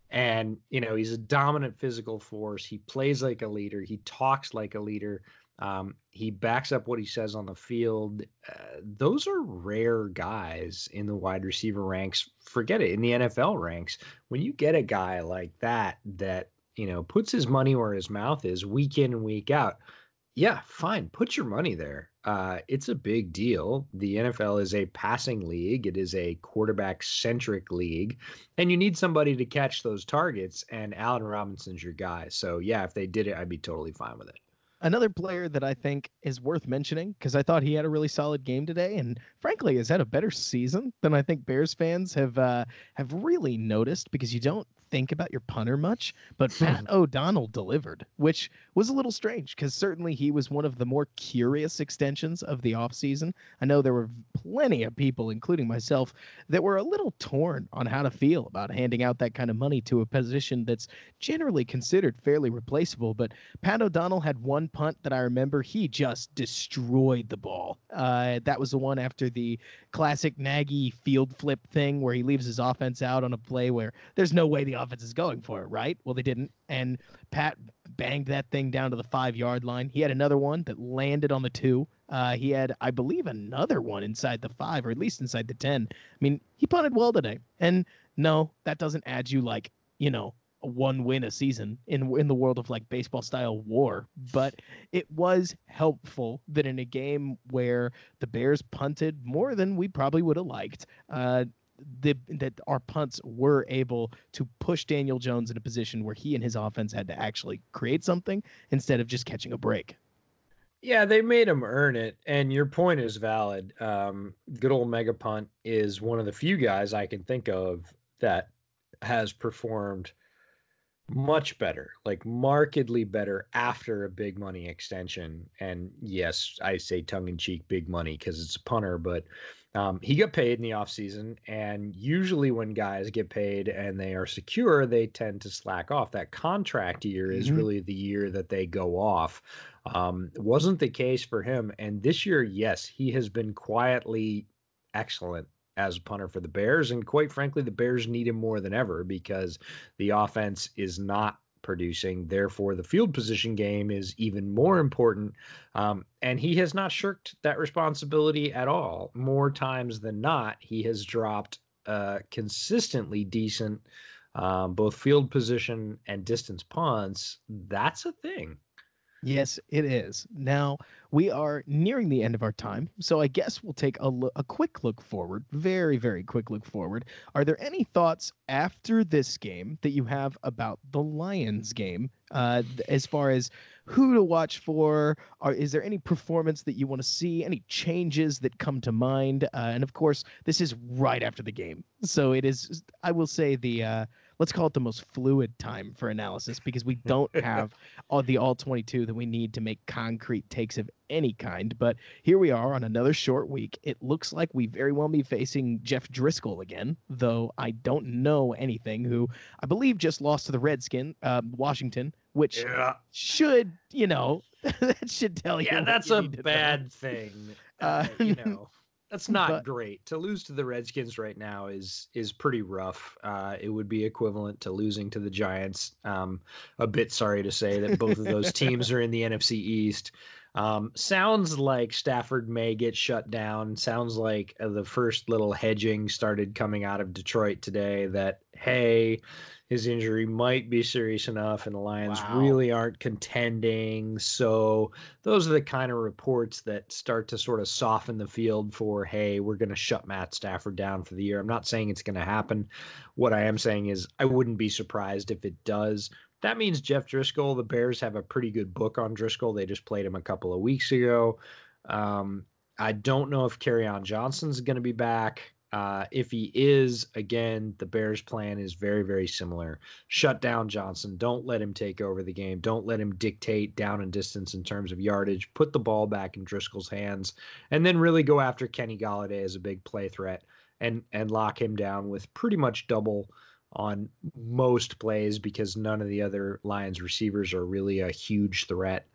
And, you know, he's a dominant physical force. He plays like a leader. He talks like a leader. Um, he backs up what he says on the field. Uh, those are rare guys in the wide receiver ranks. Forget it in the NFL ranks. When you get a guy like that, that, you know, puts his money where his mouth is week in and week out, yeah, fine. Put your money there. Uh, it's a big deal. The NFL is a passing league, it is a quarterback centric league, and you need somebody to catch those targets. And Allen Robinson's your guy. So, yeah, if they did it, I'd be totally fine with it. Another player that I think is worth mentioning because I thought he had a really solid game today, and frankly has had a better season than I think Bears fans have uh, have really noticed because you don't think about your punter much, but Pat O'Donnell delivered, which was a little strange because certainly he was one of the more curious extensions of the offseason. I know there were plenty of people, including myself, that were a little torn on how to feel about handing out that kind of money to a position that's generally considered fairly replaceable. But Pat O'Donnell had one punt that I remember he just destroyed the ball. Uh, that was the one after the classic Nagy field flip thing where he leaves his offense out on a play where there's no way the offense is going for it, right? Well, they didn't. And Pat banged that thing down to the five yard line. He had another one that landed on the two. Uh, he had, I believe, another one inside the five, or at least inside the 10. I mean, he punted well today. And no, that doesn't add you like, you know, one win a season in in the world of like baseball style war, but it was helpful that in a game where the Bears punted more than we probably would have liked, uh, the, that our punts were able to push Daniel Jones in a position where he and his offense had to actually create something instead of just catching a break. Yeah, they made him earn it, and your point is valid. Um, good old Mega Punt is one of the few guys I can think of that has performed much better, like markedly better after a big money extension. And yes, I say tongue in cheek big money because it's a punter, but um, he got paid in the offseason. And usually, when guys get paid and they are secure, they tend to slack off. That contract year is mm-hmm. really the year that they go off. Um, wasn't the case for him. And this year, yes, he has been quietly excellent as a punter for the Bears. And quite frankly, the Bears need him more than ever because the offense is not producing. Therefore, the field position game is even more important. Um, and he has not shirked that responsibility at all. More times than not, he has dropped uh, consistently decent um, both field position and distance punts. That's a thing. Yes, it is. Now, we are nearing the end of our time, so I guess we'll take a, lo- a quick look forward, very, very quick look forward. Are there any thoughts after this game that you have about the Lions game, uh, as far as who to watch for? Are, is there any performance that you want to see, any changes that come to mind? Uh, and of course, this is right after the game, so it is, I will say, the. Uh, let's call it the most fluid time for analysis because we don't have all the all 22 that we need to make concrete takes of any kind. But here we are on another short week. It looks like we very well be facing Jeff Driskel again, though I don't know anything. Who I believe just lost to the Redskin, uh, Washington, which yeah. should you know that should tell you. Yeah, that's a bad know. thing. Uh, you know that's not but, great. To lose to the Redskins right now is is pretty rough. Uh, it would be equivalent to losing to the Giants. Um, a bit sorry to say that both of those teams are in the NFC East. Um, sounds like Stafford may get shut down. Sounds like uh, the first little hedging started coming out of Detroit today. That hey, his injury might be serious enough and the Lions wow. really aren't contending. So those are the kind of reports that start to sort of soften the field for, hey, we're going to shut Matt Stafford down for the year. I'm not saying it's going to happen. What I am saying is I wouldn't be surprised if it does. That means Jeff Driskel, the Bears have a pretty good book on Driskel. They just played him a couple of weeks ago. Um, I don't know if Kerryon Johnson's going to be back. Uh, if he is, again, the Bears' plan is very, very similar. Shut down Johnson. Don't let him take over the game. Don't let him dictate down and distance in terms of yardage. Put the ball back in Driskel's hands, and then really go after Kenny Golladay as a big play threat and and lock him down with pretty much double on most plays because none of the other Lions receivers are really a huge threat.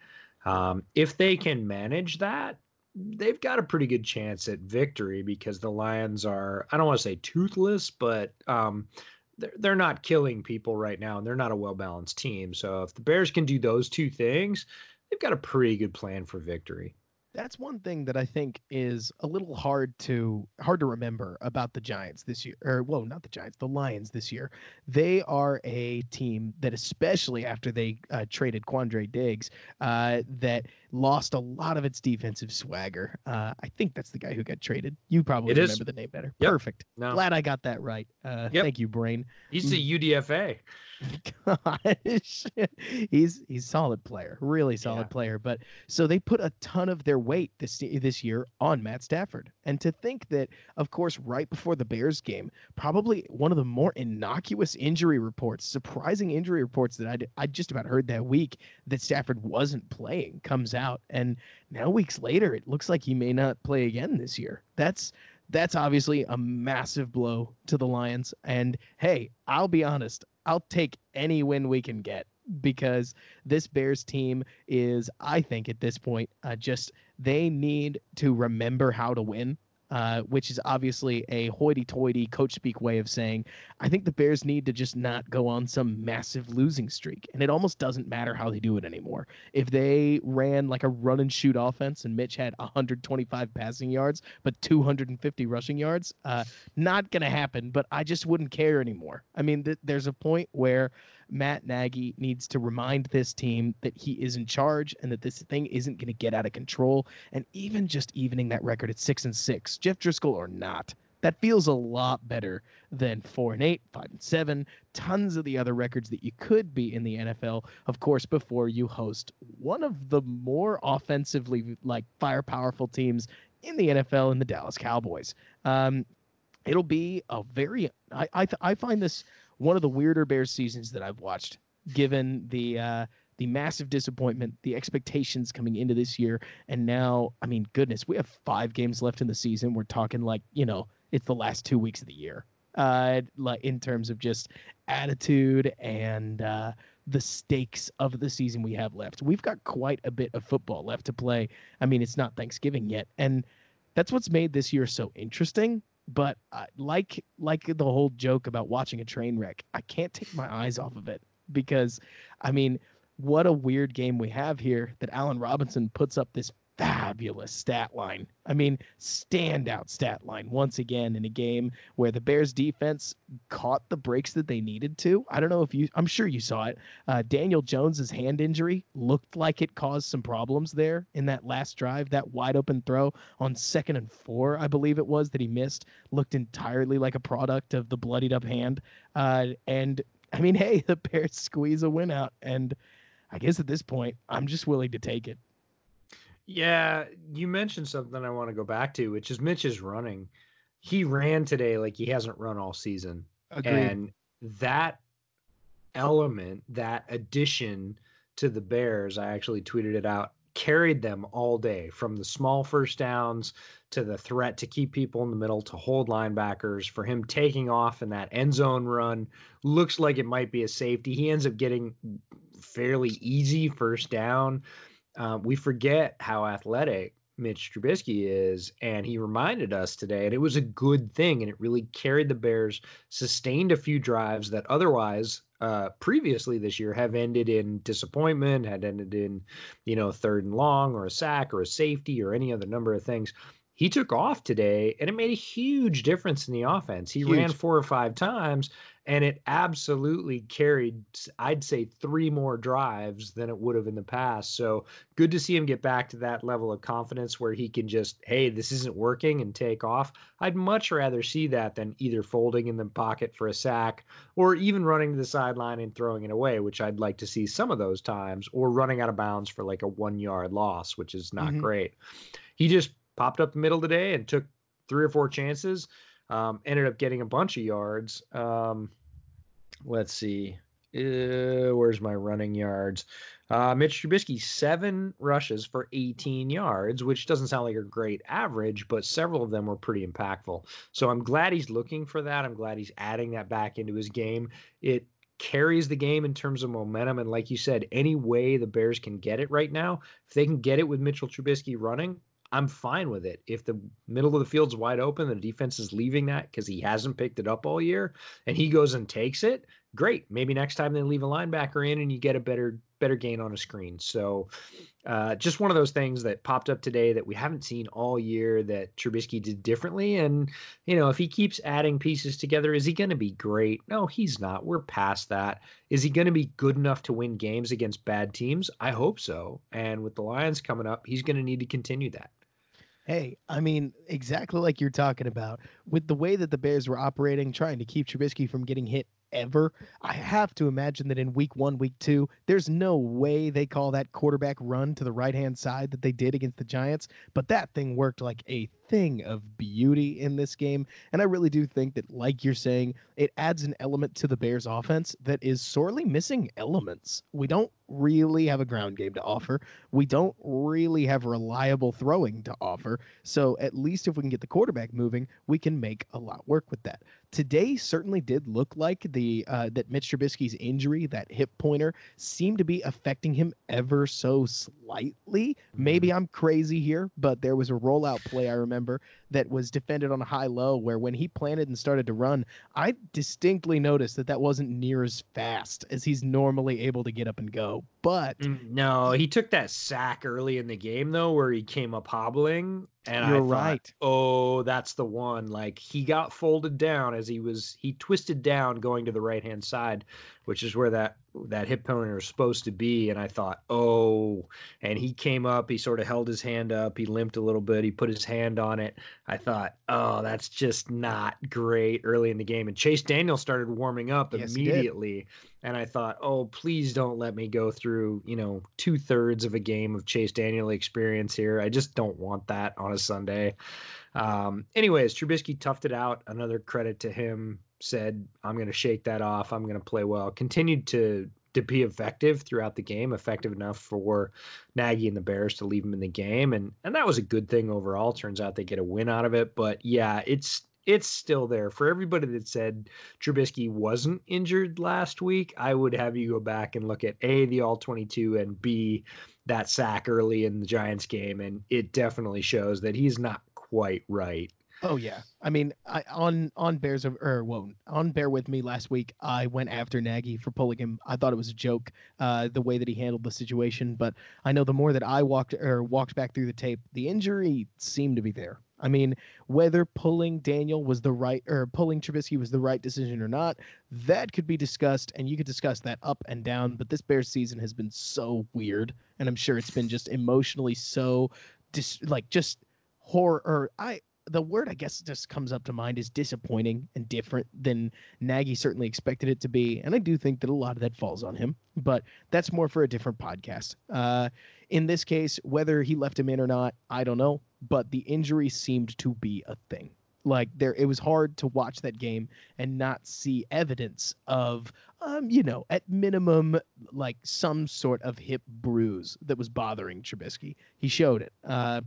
Um, if they can manage that, they've got a pretty good chance at victory because the Lions are, I don't want to say toothless, but um, they're, they're not killing people right now and they're not a well balanced team. So if the Bears can do those two things, they've got a pretty good plan for victory that's one thing that I think is a little hard to hard to remember about the Giants this year. Or well, not the Giants, the Lions this year. They are a team that, especially after they uh, traded Quandre Diggs, uh, that lost a lot of its defensive swagger. Uh, I think that's the guy who got traded. You probably it remember is. the name better. Yep. Perfect. No. Glad I got that right. Uh, yep. Thank you, brain. He's a UDFA. Gosh, he's he's solid player, really solid yeah. player. But so they put a ton of their weight this this year on Matt Stafford, and to think that, of course, right before the Bears game, probably one of the more innocuous injury reports, surprising injury reports that I I just about heard that week that Stafford wasn't playing comes out, and now weeks later it looks like he may not play again this year. That's that's obviously a massive blow to the Lions. And hey, I'll be honest, I'll take any win we can get because this Bears team is, I think, at this point, uh, just they need to remember how to win uh, which is obviously a hoity-toity coach speak way of saying, I think the Bears need to just not go on some massive losing streak, and it almost doesn't matter how they do it anymore. If they ran like a run and shoot offense, and Mitch had 125 passing yards but 250 rushing yards, uh, not gonna happen. But I just wouldn't care anymore. I mean, th- there's a point where Matt Nagy needs to remind this team that he is in charge and that this thing isn't going to get out of control. And even just evening that record at six and six, Jeff Driskel or not, that feels a lot better than four and eight, five and seven, tons of the other records that you could be in the NFL. Of course, before you host one of the more offensively like fire powerful teams in the NFL in the Dallas Cowboys. Um, it'll be a very I I, th- I find this one of the weirder Bears seasons that I've watched, given the uh, the massive disappointment, the expectations coming into this year, and now, I mean, goodness, we have five games left in the season. We're talking like you know, it's the last two weeks of the year, uh, like in terms of just attitude and uh, the stakes of the season we have left. We've got quite a bit of football left to play. I mean, it's not Thanksgiving yet, and that's what's made this year so interesting but uh, like like the whole joke about watching a train wreck, I can't take my eyes off of it because, I mean, what a weird game we have here that Allen Robinson puts up this fabulous stat line. I mean, standout stat line once again in a game where the Bears defense caught the breaks that they needed to. I don't know if you, I'm sure you saw it. Uh, Daniel Jones's hand injury looked like it caused some problems there in that last drive. That wide open throw on second and four, I believe it was, that he missed, looked entirely like a product of the bloodied up hand. Uh, and I mean, hey, the Bears squeeze a win out. And I guess at this point, I'm just willing to take it. Yeah, you mentioned something I want to go back to, which is Mitch's running. He ran today like he hasn't run all season. Agreed. And that element, that addition to the Bears, I actually tweeted it out, carried them all day from the small first downs to the threat to keep people in the middle to hold linebackers for him taking off in that end zone run looks like it might be a safety he ends up getting fairly easy first down um, we forget how athletic Mitch Trubisky is, and he reminded us today, and it was a good thing, and it really carried the Bears, sustained a few drives that otherwise uh, previously this year have ended in disappointment, had ended in, you know, third and long or a sack or a safety or any other number of things. He took off today, and it made a huge difference in the offense. He huge. ran four or five times, and it absolutely carried i'd say three more drives than it would have in the past. So good to see him get back to that level of confidence where he can just hey this isn't working and take off. I'd much rather see that than either folding in the pocket for a sack or even running to the sideline and throwing it away which i'd like to see some of those times or running out of bounds for like a one yard loss which is not mm-hmm. great. He just popped up the middle today and took three or four chances um, ended up getting a bunch of yards. Um, let's see. Uh, where's my running yards? Uh, Mitch Trubisky, seven rushes for 18 yards, which doesn't sound like a great average, but several of them were pretty impactful. So I'm glad he's looking for that. I'm glad he's adding that back into his game. It carries the game in terms of momentum. And like you said, any way the Bears can get it right now, if they can get it with Mitchell Trubisky running, I'm fine with it. If the middle of the field's wide open, the defense is leaving that because he hasn't picked it up all year, and he goes and takes it, great. Maybe next time they leave a linebacker in and you get a better better gain on a screen. So uh, just one of those things that popped up today that we haven't seen all year that Trubisky did differently. And, you know, if he keeps adding pieces together, is he going to be great? No, he's not. We're past that. Is he going to be good enough to win games against bad teams? I hope so. And with the Lions coming up, he's going to need to continue that. Hey, I mean, exactly like you're talking about, with the way that the Bears were operating, trying to keep Trubisky from getting hit ever. I have to imagine that in week one, week two, there's no way they call that quarterback run to the right hand side that they did against the Giants. But that thing worked like a thing of beauty in this game. And I really do think that, like you're saying, it adds an element to the Bears offense that is sorely missing elements. We don't really have a ground game to offer. We don't really have reliable throwing to offer. So at least if we can get the quarterback moving, we can make a lot work with that. Today certainly did look like the uh, that Mitch Trubisky's injury, that hip pointer, seemed to be affecting him ever so slightly. Maybe mm-hmm. I'm crazy here, but there was a rollout play I remember that was defended on a high low where when he planted and started to run, I distinctly noticed that that wasn't near as fast as he's normally able to get up and go. But mm, no, he took that sack early in the game though, where he came up hobbling and You're I thought, right. oh, that's the one. Like he got folded down as he was he twisted down going to the right hand side, which is where that that hip pointer is supposed to be. And I thought, oh, and he came up, he sort of held his hand up, he limped a little bit, he put his hand on it. I thought, oh, that's just not great early in the game. And Chase Daniel started warming up yes, immediately. And I thought, oh, please don't let me go through, you know, two thirds of a game of Chase Daniel experience here. I just don't want that on a Sunday. Um, anyways, Trubisky toughed it out. Another credit to him. Said, I'm going to shake that off. I'm going to play well. Continued to to be effective throughout the game, effective enough for Nagy and the Bears to leave him in the game, and and that was a good thing overall. Turns out they get a win out of it, but yeah, it's it's still there for everybody that said Trubisky wasn't injured last week. I would have you go back and look at a the all twenty two and b that sack early in the Giants game, and it definitely shows that he's not quite right. Oh yeah, I mean, I, on on Bears of or well, on Bear with Me last week, I went after Nagy for pulling him. I thought it was a joke, uh, the way that he handled the situation. But I know the more that I walked or walked back through the tape, the injury seemed to be there. I mean, whether pulling Daniel was the right or pulling Trubisky was the right decision or not, that could be discussed, and you could discuss that up and down. But this Bears season has been so weird, and I'm sure it's been just emotionally so, dis- like just horror. Or I the word I guess just comes up to mind is disappointing and different than Nagy certainly expected it to be. And I do think that a lot of that falls on him, but that's more for a different podcast. Uh, in this case, whether he left him in or not, I don't know, but the injury seemed to be a thing. Like there, it was hard to watch that game and not see evidence of, um, you know, at minimum, like some sort of hip bruise that was bothering Trubisky. He showed it. Uh,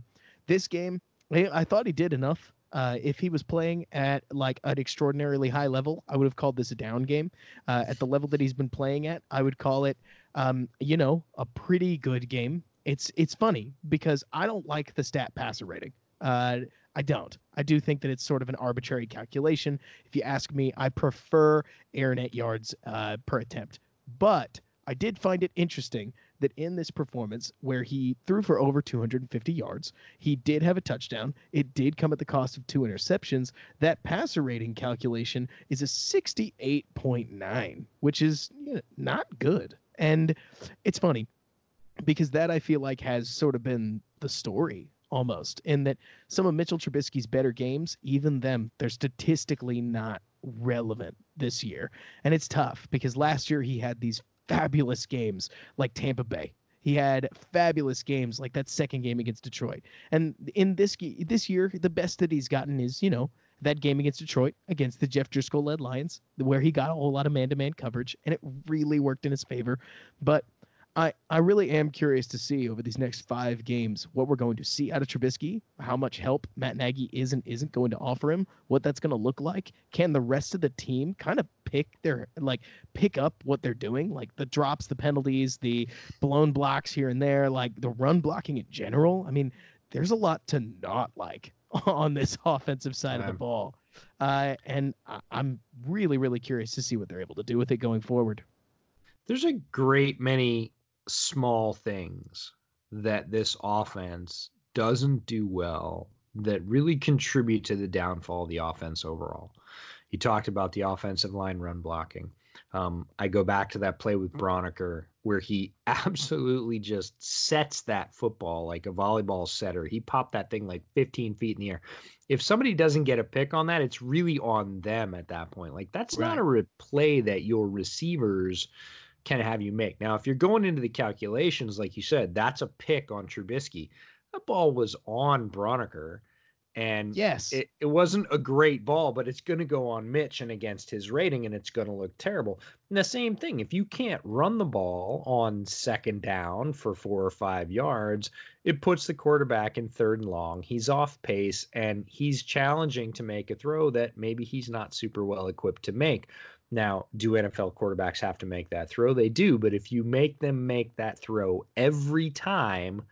this game, I thought he did enough. Uh, if he was playing at like an extraordinarily high level, I would have called this a down game. Uh, at the level that he's been playing at, I would call it, um, you know, a pretty good game. It's it's funny because I don't like the stat passer rating. Uh, I don't. I do think that it's sort of an arbitrary calculation. If you ask me, I prefer air net yards uh, per attempt. But I did find it interesting that in this performance where he threw for over 250 yards, he did have a touchdown. It did come at the cost of two interceptions. That passer rating calculation is a 68.9, which is you know, not good. And it's funny because that I feel like has sort of been the story almost in that some of Mitchell Trubisky's better games, even them, they're statistically not relevant this year. And it's tough because last year he had these fabulous games like Tampa Bay. He had fabulous games like that second game against Detroit. And in this this year, the best that he's gotten is, you know, that game against Detroit, against the Jeff Driskel led Lions, where he got a whole lot of man to man coverage, and it really worked in his favor. But I, I really am curious to see over these next five games what we're going to see out of Trubisky, how much help Matt Nagy is and isn't going to offer him, what that's going to look like. Can the rest of the team kind of pick their like pick up what they're doing, like the drops, the penalties, the blown blocks here and there, like the run blocking in general? I mean, there's a lot to not like on this offensive side of the ball, uh, and I, I'm really really curious to see what they're able to do with it going forward. There's a great many small things that this offense doesn't do well that really contribute to the downfall of the offense overall. You talked about the offensive line run blocking. Um, I go back to that play with Braunecker where he absolutely just sets that football like a volleyball setter. He popped that thing like 15 feet in the air. If somebody doesn't get a pick on that, it's really on them at that point. Like that's right. not a play that your receivers – can have you make. Now, if you're going into the calculations, like you said, that's a pick on Trubisky. That ball was on Braunecker. And yes, it, it wasn't a great ball, but it's going to go on Mitch and against his rating, and it's going to look terrible. And the same thing, if you can't run the ball on second down for four or five yards, it puts the quarterback in third and long. He's off pace and he's challenging to make a throw that maybe he's not super well equipped to make. Now, do NFL quarterbacks have to make that throw? They do, but if you make them make that throw every time,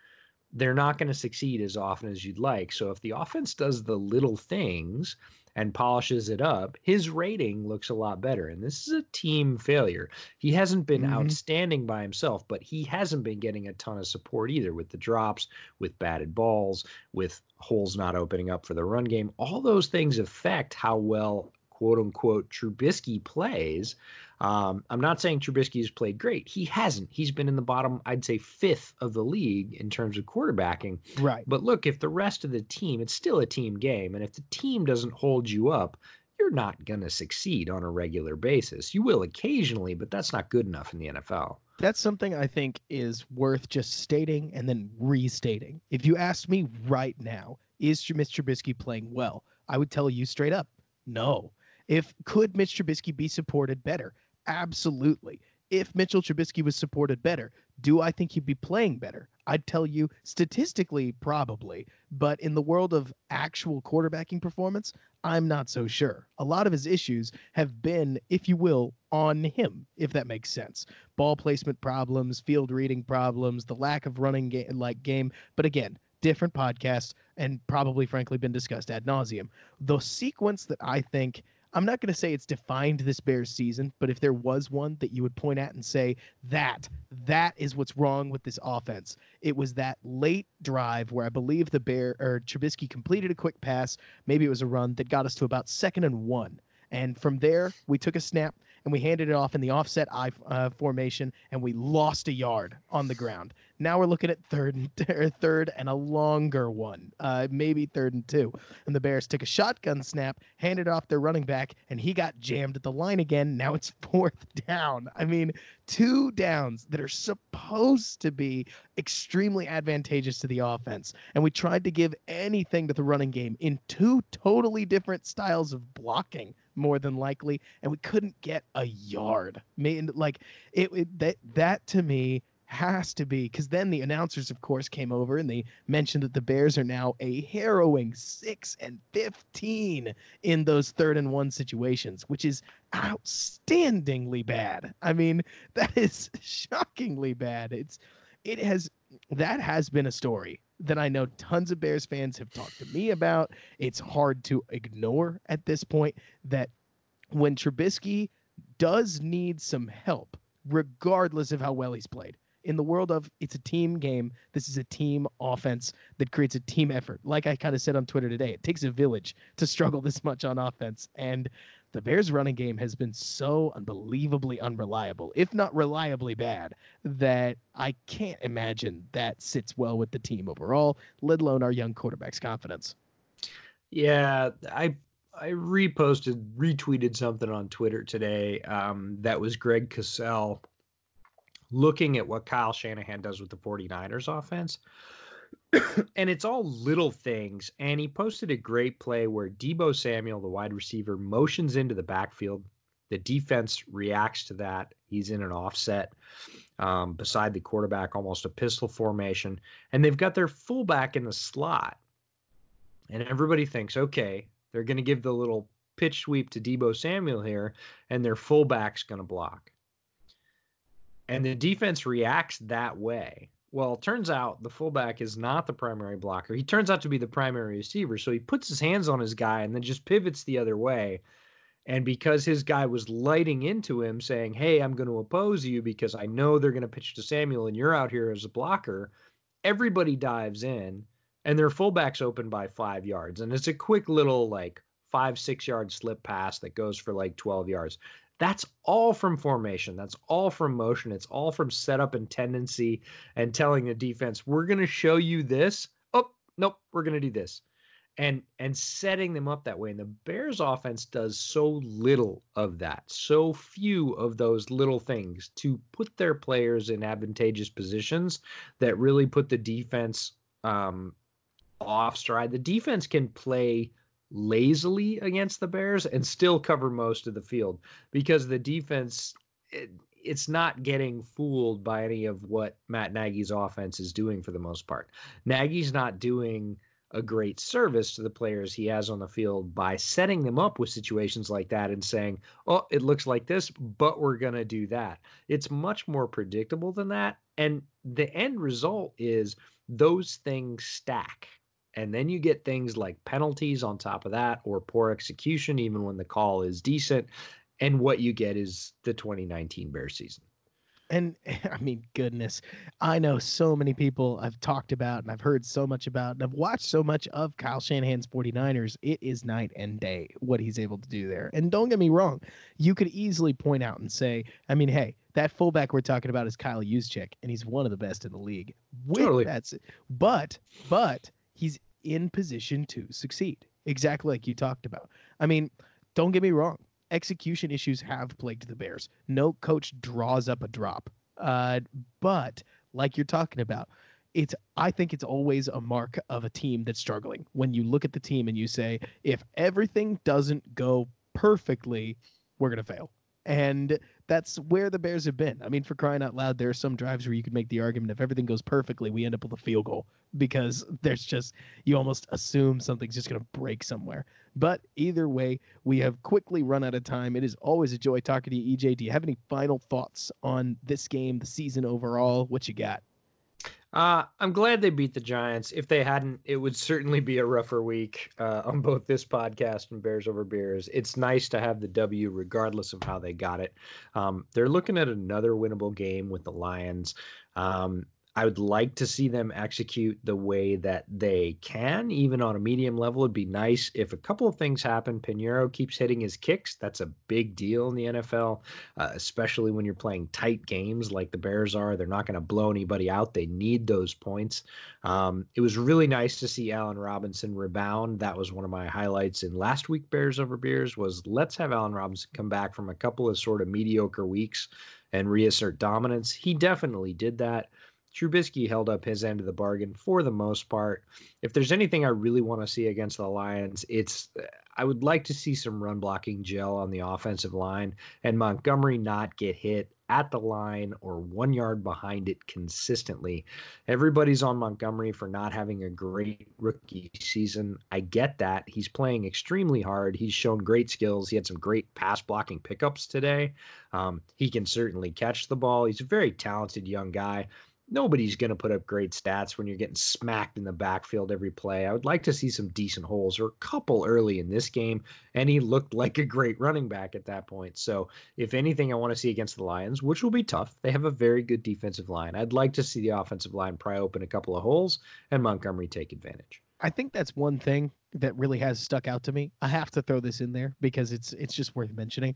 they're not going to succeed as often as you'd like. So if the offense does the little things and polishes it up, his rating looks a lot better. And this is a team failure. He hasn't been mm-hmm. outstanding by himself, but he hasn't been getting a ton of support either with the drops, with batted balls, with holes not opening up for the run game. All those things affect how well quote unquote Trubisky plays. Um, I'm not saying Trubisky has played great. He hasn't. He's been in the bottom, I'd say, fifth of the league in terms of quarterbacking. Right. But look, if the rest of the team, it's still a team game. And if the team doesn't hold you up, you're not going to succeed on a regular basis. You will occasionally, but that's not good enough in the NFL. That's something I think is worth just stating and then restating. If you asked me right now, is Mr. Trubisky playing well? I would tell you straight up, no. If could Mitch Trubisky be supported better? Absolutely. If Mitchell Trubisky was supported better, do I think he'd be playing better? I'd tell you statistically, probably. But in the world of actual quarterbacking performance, I'm not so sure. A lot of his issues have been, if you will, on him, if that makes sense. Ball placement problems, field reading problems, the lack of running ga- like game. But again, different podcast and probably frankly been discussed ad nauseum. The sequence that I think I'm not going to say it's defined this Bears season, but if there was one that you would point at and say that that is what's wrong with this offense, it was that late drive where I believe the Bear or Trubisky completed a quick pass, maybe it was a run that got us to about second and one. And from there, we took a snap and we handed it off in the offset I uh, formation, and we lost a yard on the ground. Now we're looking at third and or third and a longer one, uh, maybe third and two. And the Bears took a shotgun snap, handed off their running back, and he got jammed at the line again. Now it's fourth down. I mean, two downs that are supposed to be extremely advantageous to the offense. And we tried to give anything to the running game in two totally different styles of blocking more than likely, and we couldn't get a yard. Mean, like it, it that that to me has to be because then the announcers, of course, came over and they mentioned that the Bears are now a harrowing six and fifteen in those third and one situations, which is outstandingly bad. I mean, that is shockingly bad. It's it has that has been a story that I know tons of Bears fans have talked to me about. It's hard to ignore at this point that when Trubisky does need some help, regardless of how well he's played, in the world of it's a team game, this is a team offense that creates a team effort. Like I kind of said on Twitter today, it takes a village to struggle this much on offense. And the Bears' running game has been so unbelievably unreliable, if not reliably bad, that I can't imagine that sits well with the team overall, let alone our young quarterback's confidence. Yeah, I I reposted, retweeted something on Twitter today. Um, that was Greg Cosell looking at what Kyle Shanahan does with the 49ers offense. And it's all little things. And he posted a great play where Deebo Samuel, the wide receiver, motions into the backfield. The defense reacts to that. He's in an offset um, beside the quarterback, almost a pistol formation. And they've got their fullback in the slot. And everybody thinks, okay, they're going to give the little pitch sweep to Deebo Samuel here, and their fullback's going to block. And the defense reacts that way. Well, it turns out the fullback is not the primary blocker. He turns out to be the primary receiver. So he puts his hands on his guy and then just pivots the other way. And because his guy was lighting into him, saying, Hey, I'm going to oppose you because I know they're going to pitch to Samuel and you're out here as a blocker, everybody dives in and their fullback's open by five yards. And it's a quick little, like, five, six yard slip pass that goes for like 12 yards. That's all from formation. That's all from motion. It's all from setup and tendency and telling the defense, we're going to show you this. Oh, nope, we're going to do this. And and setting them up that way. And the Bears offense does so little of that. So few of those little things to put their players in advantageous positions that really put the defense um, off stride. The defense can play lazily against the Bears and still cover most of the field because the defense it, it's not getting fooled by any of what Matt Nagy's offense is doing for the most part. Nagy's not doing a great service to the players he has on the field by setting them up with situations like that and saying, "Oh, it looks like this, but we're going to do that." It's much more predictable than that, and the end result is those things stack and then you get things like penalties on top of that or poor execution, even when the call is decent. And what you get is the 2019 Bear season. And I mean, goodness, I know so many people I've talked about and I've heard so much about and I've watched so much of Kyle Shanahan's 49ers. It is night and day what he's able to do there. And don't get me wrong, you could easily point out and say, I mean, hey, that fullback we're talking about is Kyle Juszczyk, and he's one of the best in the league. With totally. That's but but he's in position to succeed. Exactly like you talked about. I mean, don't get me wrong. Execution issues have plagued the Bears. No coach draws up a drop. Uh, but like you're talking about, it's I think it's always a mark of a team that's struggling. When you look at the team and you say, if everything doesn't go perfectly, we're gonna fail. And that's where the Bears have been. I mean, for crying out loud, there are some drives where you could make the argument if everything goes perfectly, we end up with a field goal because there's just, you almost assume something's just going to break somewhere. But either way, we have quickly run out of time. It is always a joy talking to you, EJ. Do you have any final thoughts on this game, the season overall? What you got? Uh, I'm glad they beat the Giants. If they hadn't, it would certainly be a rougher week uh, on both this podcast and Bears Over Beers. It's nice to have the W regardless of how they got it. Um, they're looking at another winnable game with the Lions. Um, I would like to see them execute the way that they can, even on a medium level. It'd be nice if a couple of things happen. Piñeiro keeps hitting his kicks. That's a big deal in the NFL, uh, especially when you're playing tight games like the Bears are. They're not going to blow anybody out. They need those points. Um, it was really nice to see Allen Robinson rebound. That was one of my highlights in last week Bears over Beers was let's have Allen Robinson come back from a couple of sort of mediocre weeks and reassert dominance. He definitely did that. Trubisky held up his end of the bargain for the most part. If there's anything I really want to see against the Lions, it's I would like to see some run blocking gel on the offensive line and Montgomery not get hit at the line or one yard behind it consistently. Everybody's on Montgomery for not having a great rookie season. I get that. He's playing extremely hard. He's shown great skills. He had some great pass blocking pickups today. Um, he can certainly catch the ball. He's a very talented young guy nobody's going to put up great stats when you're getting smacked in the backfield every play. I would like to see some decent holes or a couple early in this game, and he looked like a great running back at that point. So, if anything, I want to see against the Lions, which will be tough. They have a very good defensive line. I'd like to see the offensive line pry open a couple of holes and Montgomery take advantage. I think that's one thing that really has stuck out to me. I have to throw this in there because it's it's just worth mentioning.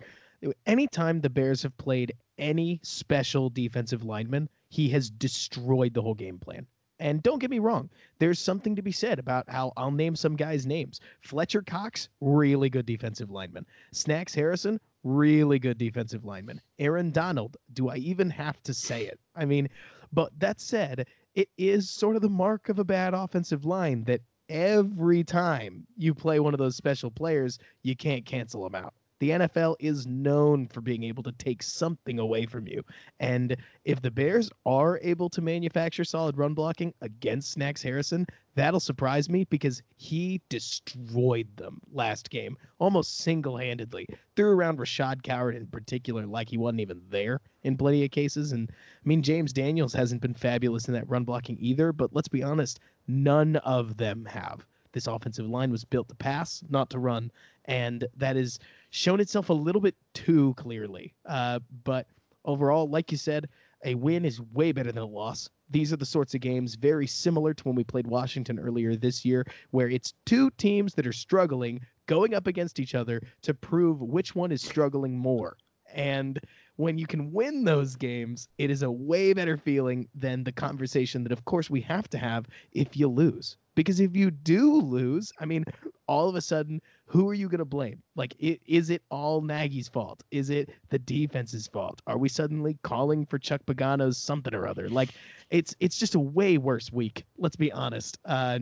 Anytime the Bears have played any special defensive lineman, he has destroyed the whole game plan. And don't get me wrong, there's something to be said about how I'll name some guys' names. Fletcher Cox, really good defensive lineman. Snacks Harrison, really good defensive lineman. Aaron Donald, do I even have to say it? I mean, but that said, it is sort of the mark of a bad offensive line that every time you play one of those special players, you can't cancel them out. The NFL is known for being able to take something away from you. And if the Bears are able to manufacture solid run blocking against Snacks Harrison, that'll surprise me because he destroyed them last game almost single handedly. Threw around Rashad Coward in particular like he wasn't even there in plenty of cases. And I mean, James Daniels hasn't been fabulous in that run blocking either, but let's be honest, none of them have. This offensive line was built to pass, not to run. And that has shown itself a little bit too clearly. Uh, but overall, like you said, a win is way better than a loss. These are the sorts of games very similar to when we played Washington earlier this year, where it's two teams that are struggling going up against each other to prove which one is struggling more. And when you can win those games, it is a way better feeling than the conversation that, of course, we have to have if you lose. Because if you do lose, I mean, all of a sudden, who are you going to blame? Like, it, is it all Nagy's fault? Is it the defense's fault? Are we suddenly calling for Chuck Pagano's something or other? Like, it's it's just a way worse week. Let's be honest. Uh,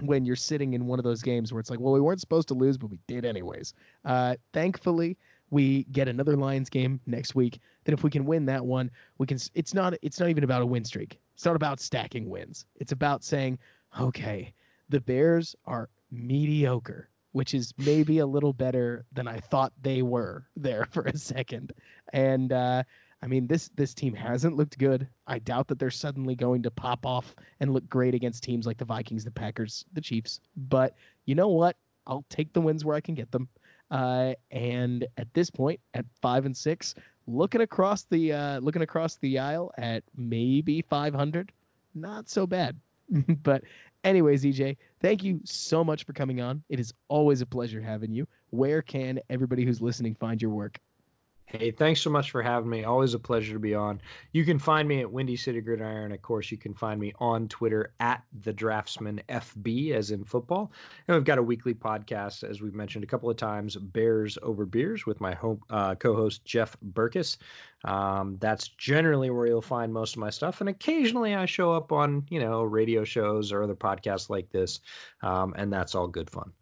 when you're sitting in one of those games where it's like, well, we weren't supposed to lose, but we did anyways. Uh, thankfully, we get another Lions game next week. Then if we can win that one, we can. It's not. It's not even about a win streak. It's not about stacking wins. It's about saying, okay, the Bears are mediocre, which is maybe a little better than I thought they were there for a second. And uh, I mean, this this team hasn't looked good. I doubt that they're suddenly going to pop off and look great against teams like the Vikings, the Packers, the Chiefs. But you know what? I'll take the wins where I can get them. Uh, and at this point, at five and six, looking across the uh, looking across the aisle at maybe 500, not so bad. but anyways, EJ, thank you so much for coming on. It is always a pleasure having you. Where can everybody who's listening find your work? Hey, thanks so much for having me. Always a pleasure to be on. You can find me at Windy City Gridiron. Of course, you can find me on Twitter at the Draftsman FB, as in football. And we've got a weekly podcast, as we've mentioned a couple of times, Bears Over Beers, with my home, uh, co-host Jeff Berckes. Um, that's generally where you'll find most of my stuff, and occasionally I show up on you know radio shows or other podcasts like this, um, and that's all good fun.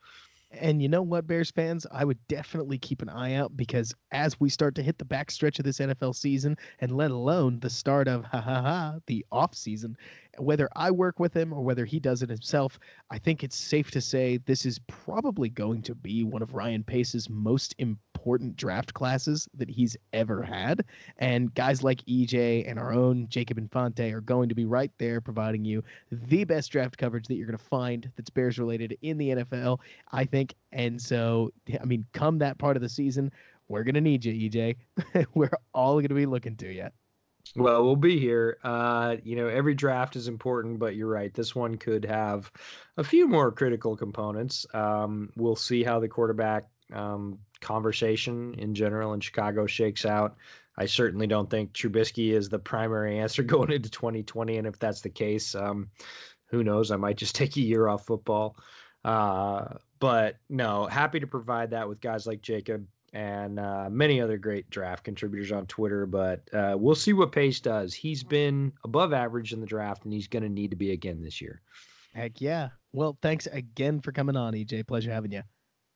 And you know what, Bears fans? I would definitely keep an eye out because as we start to hit the backstretch of this NFL season, and let alone the start of ha ha ha the off season, whether I work with him or whether he does it himself, I think it's safe to say this is probably going to be one of Ryan Pace's most important draft classes that he's ever had. And guys like EJ and our own Jacob Infante are going to be right there providing you the best draft coverage that you're going to find that's Bears related in the NFL, I think. And so, I mean, come that part of the season, we're going to need you, EJ. we're all going to be looking to you. Well, we'll be here. Uh, you know, every draft is important, but you're right. This one could have a few more critical components. Um, we'll see how the quarterback um, conversation in general in Chicago shakes out. I certainly don't think Trubisky is the primary answer going into 2020, and if that's the case, um, who knows? I might just take a year off football. Uh, but no, happy to provide that with guys like Jacob and uh, many other great draft contributors on Twitter. But uh, we'll see what Pace does. He's been above average in the draft, and he's going to need to be again this year. Heck yeah. Well, thanks again for coming on, EJ. Pleasure having you.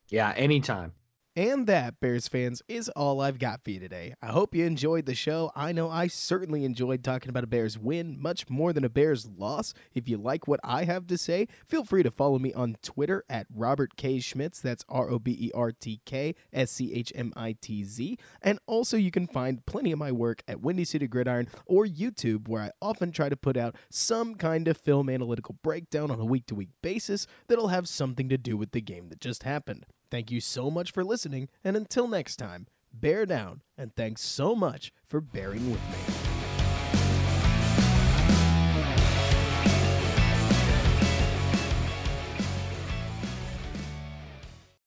Yeah, anytime. And that, Bears fans, is all I've got for you today. I hope you enjoyed the show. I know I certainly enjoyed talking about a Bears win much more than a Bears loss. If you like what I have to say, feel free to follow me on Twitter at Robert K. Schmitz. That's R O B E R T K S C H M I T Z. And also, you can find plenty of my work at Windy City Gridiron or YouTube, where I often try to put out some kind of film analytical breakdown on a week to week basis that'll have something to do with the game that just happened. Thank you so much for listening, and until next time, bear down, and thanks so much for bearing with me.